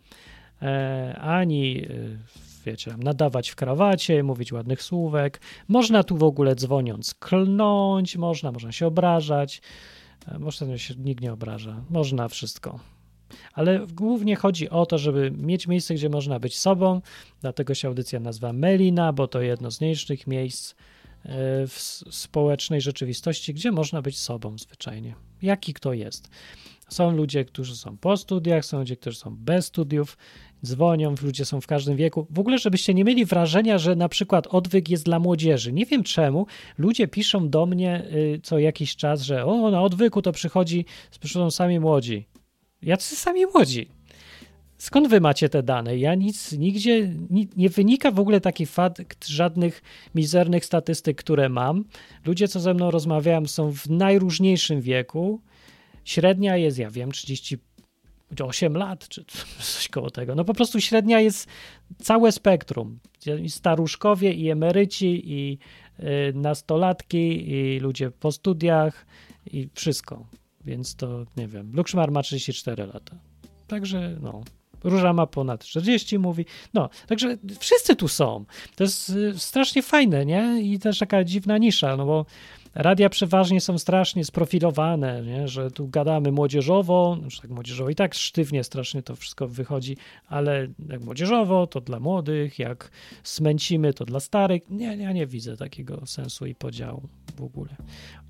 E, ani, y, wiecie, nadawać w krawacie, mówić ładnych słówek. Można tu w ogóle dzwoniąc klnąć, można, można się obrażać. E, Można się nikt nie obraża. Można wszystko. Ale głównie chodzi o to, żeby mieć miejsce, gdzie można być sobą. Dlatego się audycja nazywa Melina, bo to jedno z mniejszych miejsc e, w społecznej rzeczywistości, gdzie można być sobą zwyczajnie. Jaki kto jest. Są ludzie, którzy są po studiach, są ludzie, którzy są bez studiów, dzwonią, ludzie są w każdym wieku. W ogóle, żebyście nie mieli wrażenia, że na przykład odwyk jest dla młodzieży. Nie wiem czemu. Ludzie piszą do mnie y, co jakiś czas, że o, na odwyku to przychodzi, przychodzą sami młodzi. Jacy sami młodzi? Skąd wy macie te dane? Ja nic, nigdzie, ni, nie wynika w ogóle taki fakt żadnych mizernych statystyk, które mam. Ludzie, co ze mną rozmawiają, są w najróżniejszym wieku. Średnia jest, ja wiem, 38 lat, czy coś koło tego. No po prostu średnia jest całe spektrum. I staruszkowie, i emeryci, i y, nastolatki, i ludzie po studiach, i wszystko. Więc to nie wiem. Lukszmar ma 34 lata. Także no. Róża ma ponad 40, mówi. No, także wszyscy tu są. To jest y, strasznie fajne, nie? I też taka dziwna nisza, no bo radia przeważnie są strasznie sprofilowane, nie? że tu gadamy młodzieżowo, znaczy tak młodzieżowo i tak sztywnie strasznie to wszystko wychodzi, ale jak młodzieżowo to dla młodych, jak smęcimy to dla starych. Nie, ja nie widzę takiego sensu i podziału w ogóle.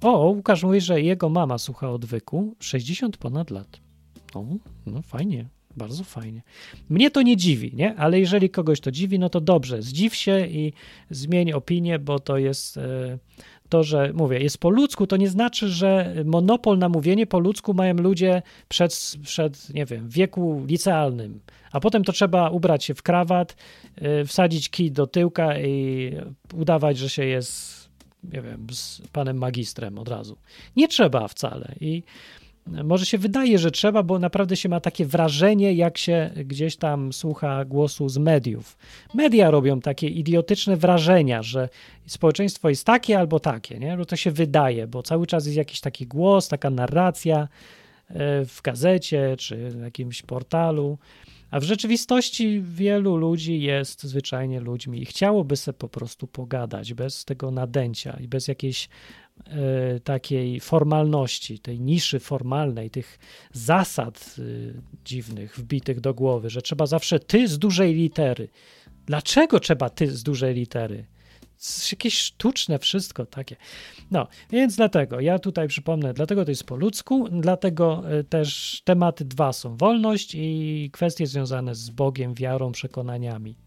O, Łukasz mówi, że jego mama słucha odwyku 60 ponad lat. O, no fajnie, bardzo fajnie. Mnie to nie dziwi, nie? Ale jeżeli kogoś to dziwi, no to dobrze, zdziw się i zmień opinię, bo to jest e, to, że mówię, jest po ludzku, to nie znaczy, że monopol na mówienie po ludzku mają ludzie przed, przed nie wiem, wieku licealnym, a potem to trzeba ubrać się w krawat, e, wsadzić kij do tyłka i udawać, że się jest nie wiem, z panem magistrem od razu. Nie trzeba wcale. I może się wydaje, że trzeba, bo naprawdę się ma takie wrażenie, jak się gdzieś tam słucha głosu z mediów. Media robią takie idiotyczne wrażenia, że społeczeństwo jest takie albo takie, nie? Bo to się wydaje, bo cały czas jest jakiś taki głos, taka narracja e, w gazecie czy w jakimś portalu. A w rzeczywistości wielu ludzi jest zwyczajnie ludźmi i chciałoby sobie po prostu pogadać bez tego nadęcia i bez jakiejś takiej formalności, tej niszy formalnej, tych zasad y, dziwnych wbitych do głowy, że trzeba zawsze ty z dużej litery. Dlaczego trzeba ty z dużej litery? jakieś sztuczne wszystko takie. No, więc dlatego, ja tutaj przypomnę, dlatego to jest po ludzku, dlatego e, też tematy dwa są wolność i kwestie związane z Bogiem, wiarą, przekonaniami e,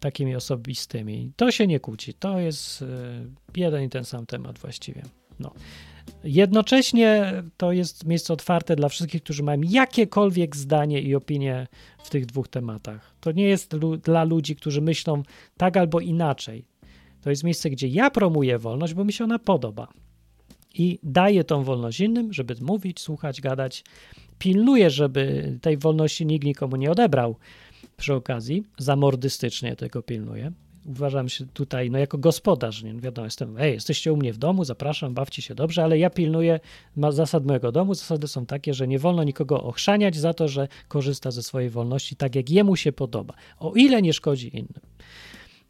takimi osobistymi. To się nie kłóci, to jest e, jeden i ten sam temat właściwie. No. Jednocześnie to jest miejsce otwarte dla wszystkich, którzy mają jakiekolwiek zdanie i opinie w tych dwóch tematach. To nie jest lu dla ludzi, którzy myślą tak albo inaczej. To jest miejsce, gdzie ja promuję wolność, bo mi się ona podoba. I daję tą wolność innym, żeby mówić, słuchać, gadać. Pilnuję, żeby tej wolności nikt nikomu nie odebrał przy okazji. Zamordystycznie tego pilnuję uważam się tutaj, no jako gospodarz, nie wiadomo, jestem, ej, jesteście u mnie w domu, zapraszam, bawcie się dobrze, ale ja pilnuję zasad mojego domu. Zasady są takie, że nie wolno nikogo ochrzaniać za to, że korzysta ze swojej wolności tak, jak jemu się podoba, o ile nie szkodzi innym.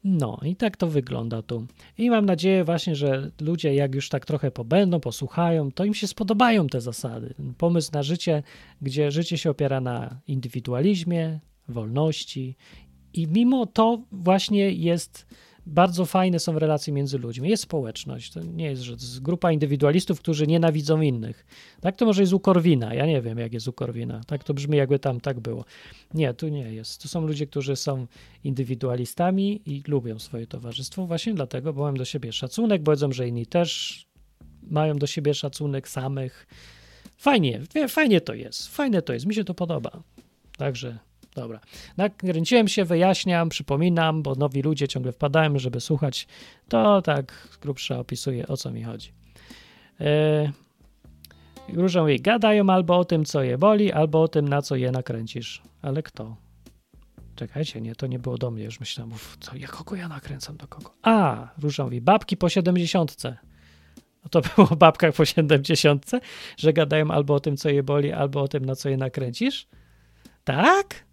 No i tak to wygląda tu. I mam nadzieję właśnie, że ludzie jak już tak trochę pobędą, posłuchają, to im się spodobają te zasady. Pomysł na życie, gdzie życie się opiera na indywidualizmie, wolności i mimo to właśnie jest bardzo fajne są relacje między ludźmi. Jest społeczność. To nie jest, że jest grupa indywidualistów, którzy nienawidzą innych. Tak to może jest u Korwina. Ja nie wiem, jak jest u Korwina. Tak to brzmi, jakby tam tak było. Nie, tu nie jest. Tu są ludzie, którzy są indywidualistami i lubią swoje towarzystwo właśnie dlatego, bo mają do siebie szacunek, bo wiedzą, że inni też mają do siebie szacunek samych. Fajnie, fajnie to jest. Fajne to jest. Mi się to podoba. Także Dobra. Nakręciłem się, wyjaśniam, przypominam, bo nowi ludzie ciągle wpadają, żeby słuchać. To tak grubsza opisuję, o co mi chodzi. Yy, Różą jej gadają albo o tym, co je boli, albo o tym, na co je nakręcisz. Ale kto? Czekajcie, nie, to nie było do mnie, już myślałem, uf, co, ja kogo ja nakręcam, do kogo? A, Różowi, babki po siedemdziesiątce. No to było o babkach po siedemdziesiątce, że gadają albo o tym, co je boli, albo o tym, na co je nakręcisz? Tak?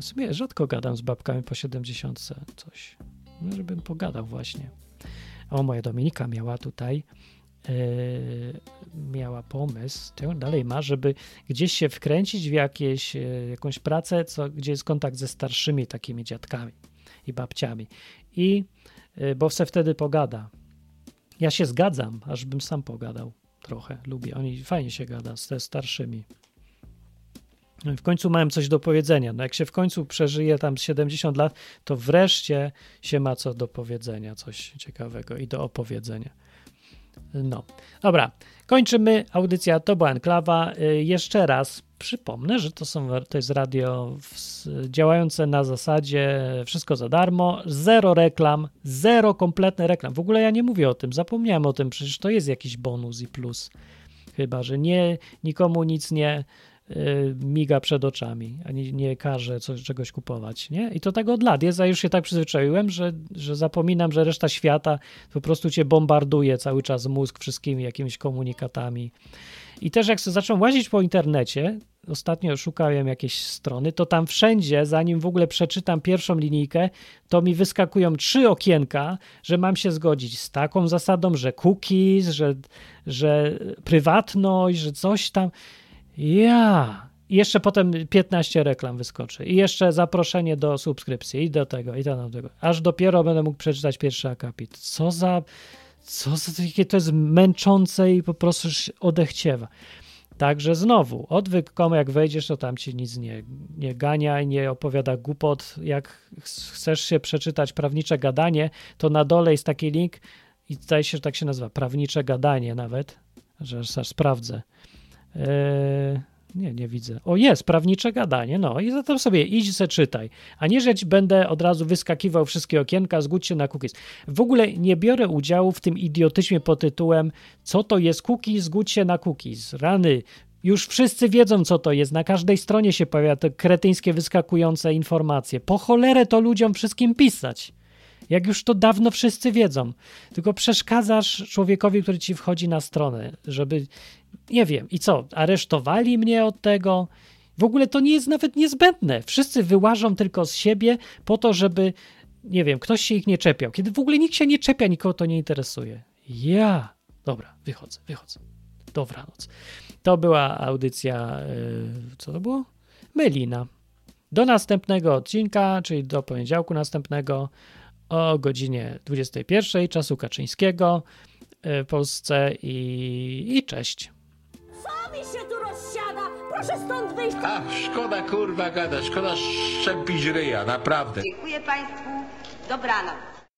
W sumie rzadko gadam z babkami po 70 coś. No, żebym pogadał właśnie. O, moja Dominika miała tutaj yy, miała pomysł, to dalej ma, żeby gdzieś się wkręcić w jakieś, yy, jakąś pracę, co, gdzie jest kontakt ze starszymi takimi dziadkami i babciami. I yy, bo se wtedy pogada. Ja się zgadzam, aż bym sam pogadał trochę. Lubię. Oni fajnie się gada z te starszymi. W końcu mają coś do powiedzenia. No jak się w końcu przeżyje tam 70 lat, to wreszcie się ma co do powiedzenia, coś ciekawego i do opowiedzenia. No, dobra, kończymy. Audycja to była Enklawa. Y, jeszcze raz przypomnę, że to, są, to jest radio działające na zasadzie wszystko za darmo, zero reklam, zero kompletne reklam. W ogóle ja nie mówię o tym, zapomniałem o tym, przecież to jest jakiś bonus i plus. Chyba, że nie, nikomu nic nie, miga przed oczami, ani nie każe coś, czegoś kupować, nie? I to tak od lat jest, a już się tak przyzwyczaiłem, że, że zapominam, że reszta świata po prostu cię bombarduje cały czas mózg wszystkimi jakimiś komunikatami. I też jak zacząłem łazić po internecie, ostatnio szukałem jakiejś strony, to tam wszędzie, zanim w ogóle przeczytam pierwszą linijkę, to mi wyskakują trzy okienka, że mam się zgodzić z taką zasadą, że cookies, że, że prywatność, że coś tam. Ja. I jeszcze potem 15 reklam wyskoczy. I jeszcze zaproszenie do subskrypcji i do tego, i do tego. Aż dopiero będę mógł przeczytać pierwszy akapit. Co za. Co za jakie to jest męczące i po prostu odechciewa. Także znowu, odwyk komu jak wejdziesz, to tam ci nic nie, nie gania i nie opowiada głupot. Jak chcesz się przeczytać prawnicze gadanie, to na dole jest taki link i zdaje się, że tak się nazywa, prawnicze gadanie nawet, że aż sprawdzę. Yy, Nie, nie widzę. O, jest, prawnicze gadanie, no i zatem sobie idź se czytaj. A nie, że będę od razu wyskakiwał wszystkie okienka, zgódź się na cookies. W ogóle nie biorę udziału w tym idiotyzmie pod tytułem co to jest cookies, zgódź się na cookies. Rany, już wszyscy wiedzą, co to jest. Na każdej stronie się pojawia te kretyńskie, wyskakujące informacje. Po cholerę to ludziom wszystkim pisać. Jak już to dawno wszyscy wiedzą. Tylko przeszkadzasz człowiekowi, który ci wchodzi na stronę, żeby. Nie wiem. I co? Aresztowali mnie od tego? W ogóle to nie jest nawet niezbędne. Wszyscy wyłażą tylko z siebie po to, żeby. Nie wiem, ktoś się ich nie czepiał. Kiedy w ogóle nikt się nie czepia, nikogo to nie interesuje. Ja. Dobra, wychodzę, wychodzę. Dobranoc. To była audycja. Yy, co to było? Melina. Do następnego odcinka, czyli do poniedziałku następnego o godzinie 21 czasu Kaczyńskiego w Polsce i, i cześć. Co mi się tu rozsiada? Proszę stąd wyjść. A, szkoda kurwa gada, szkoda szczepić ryja, naprawdę. Dziękuję Państwu. Dobranoc.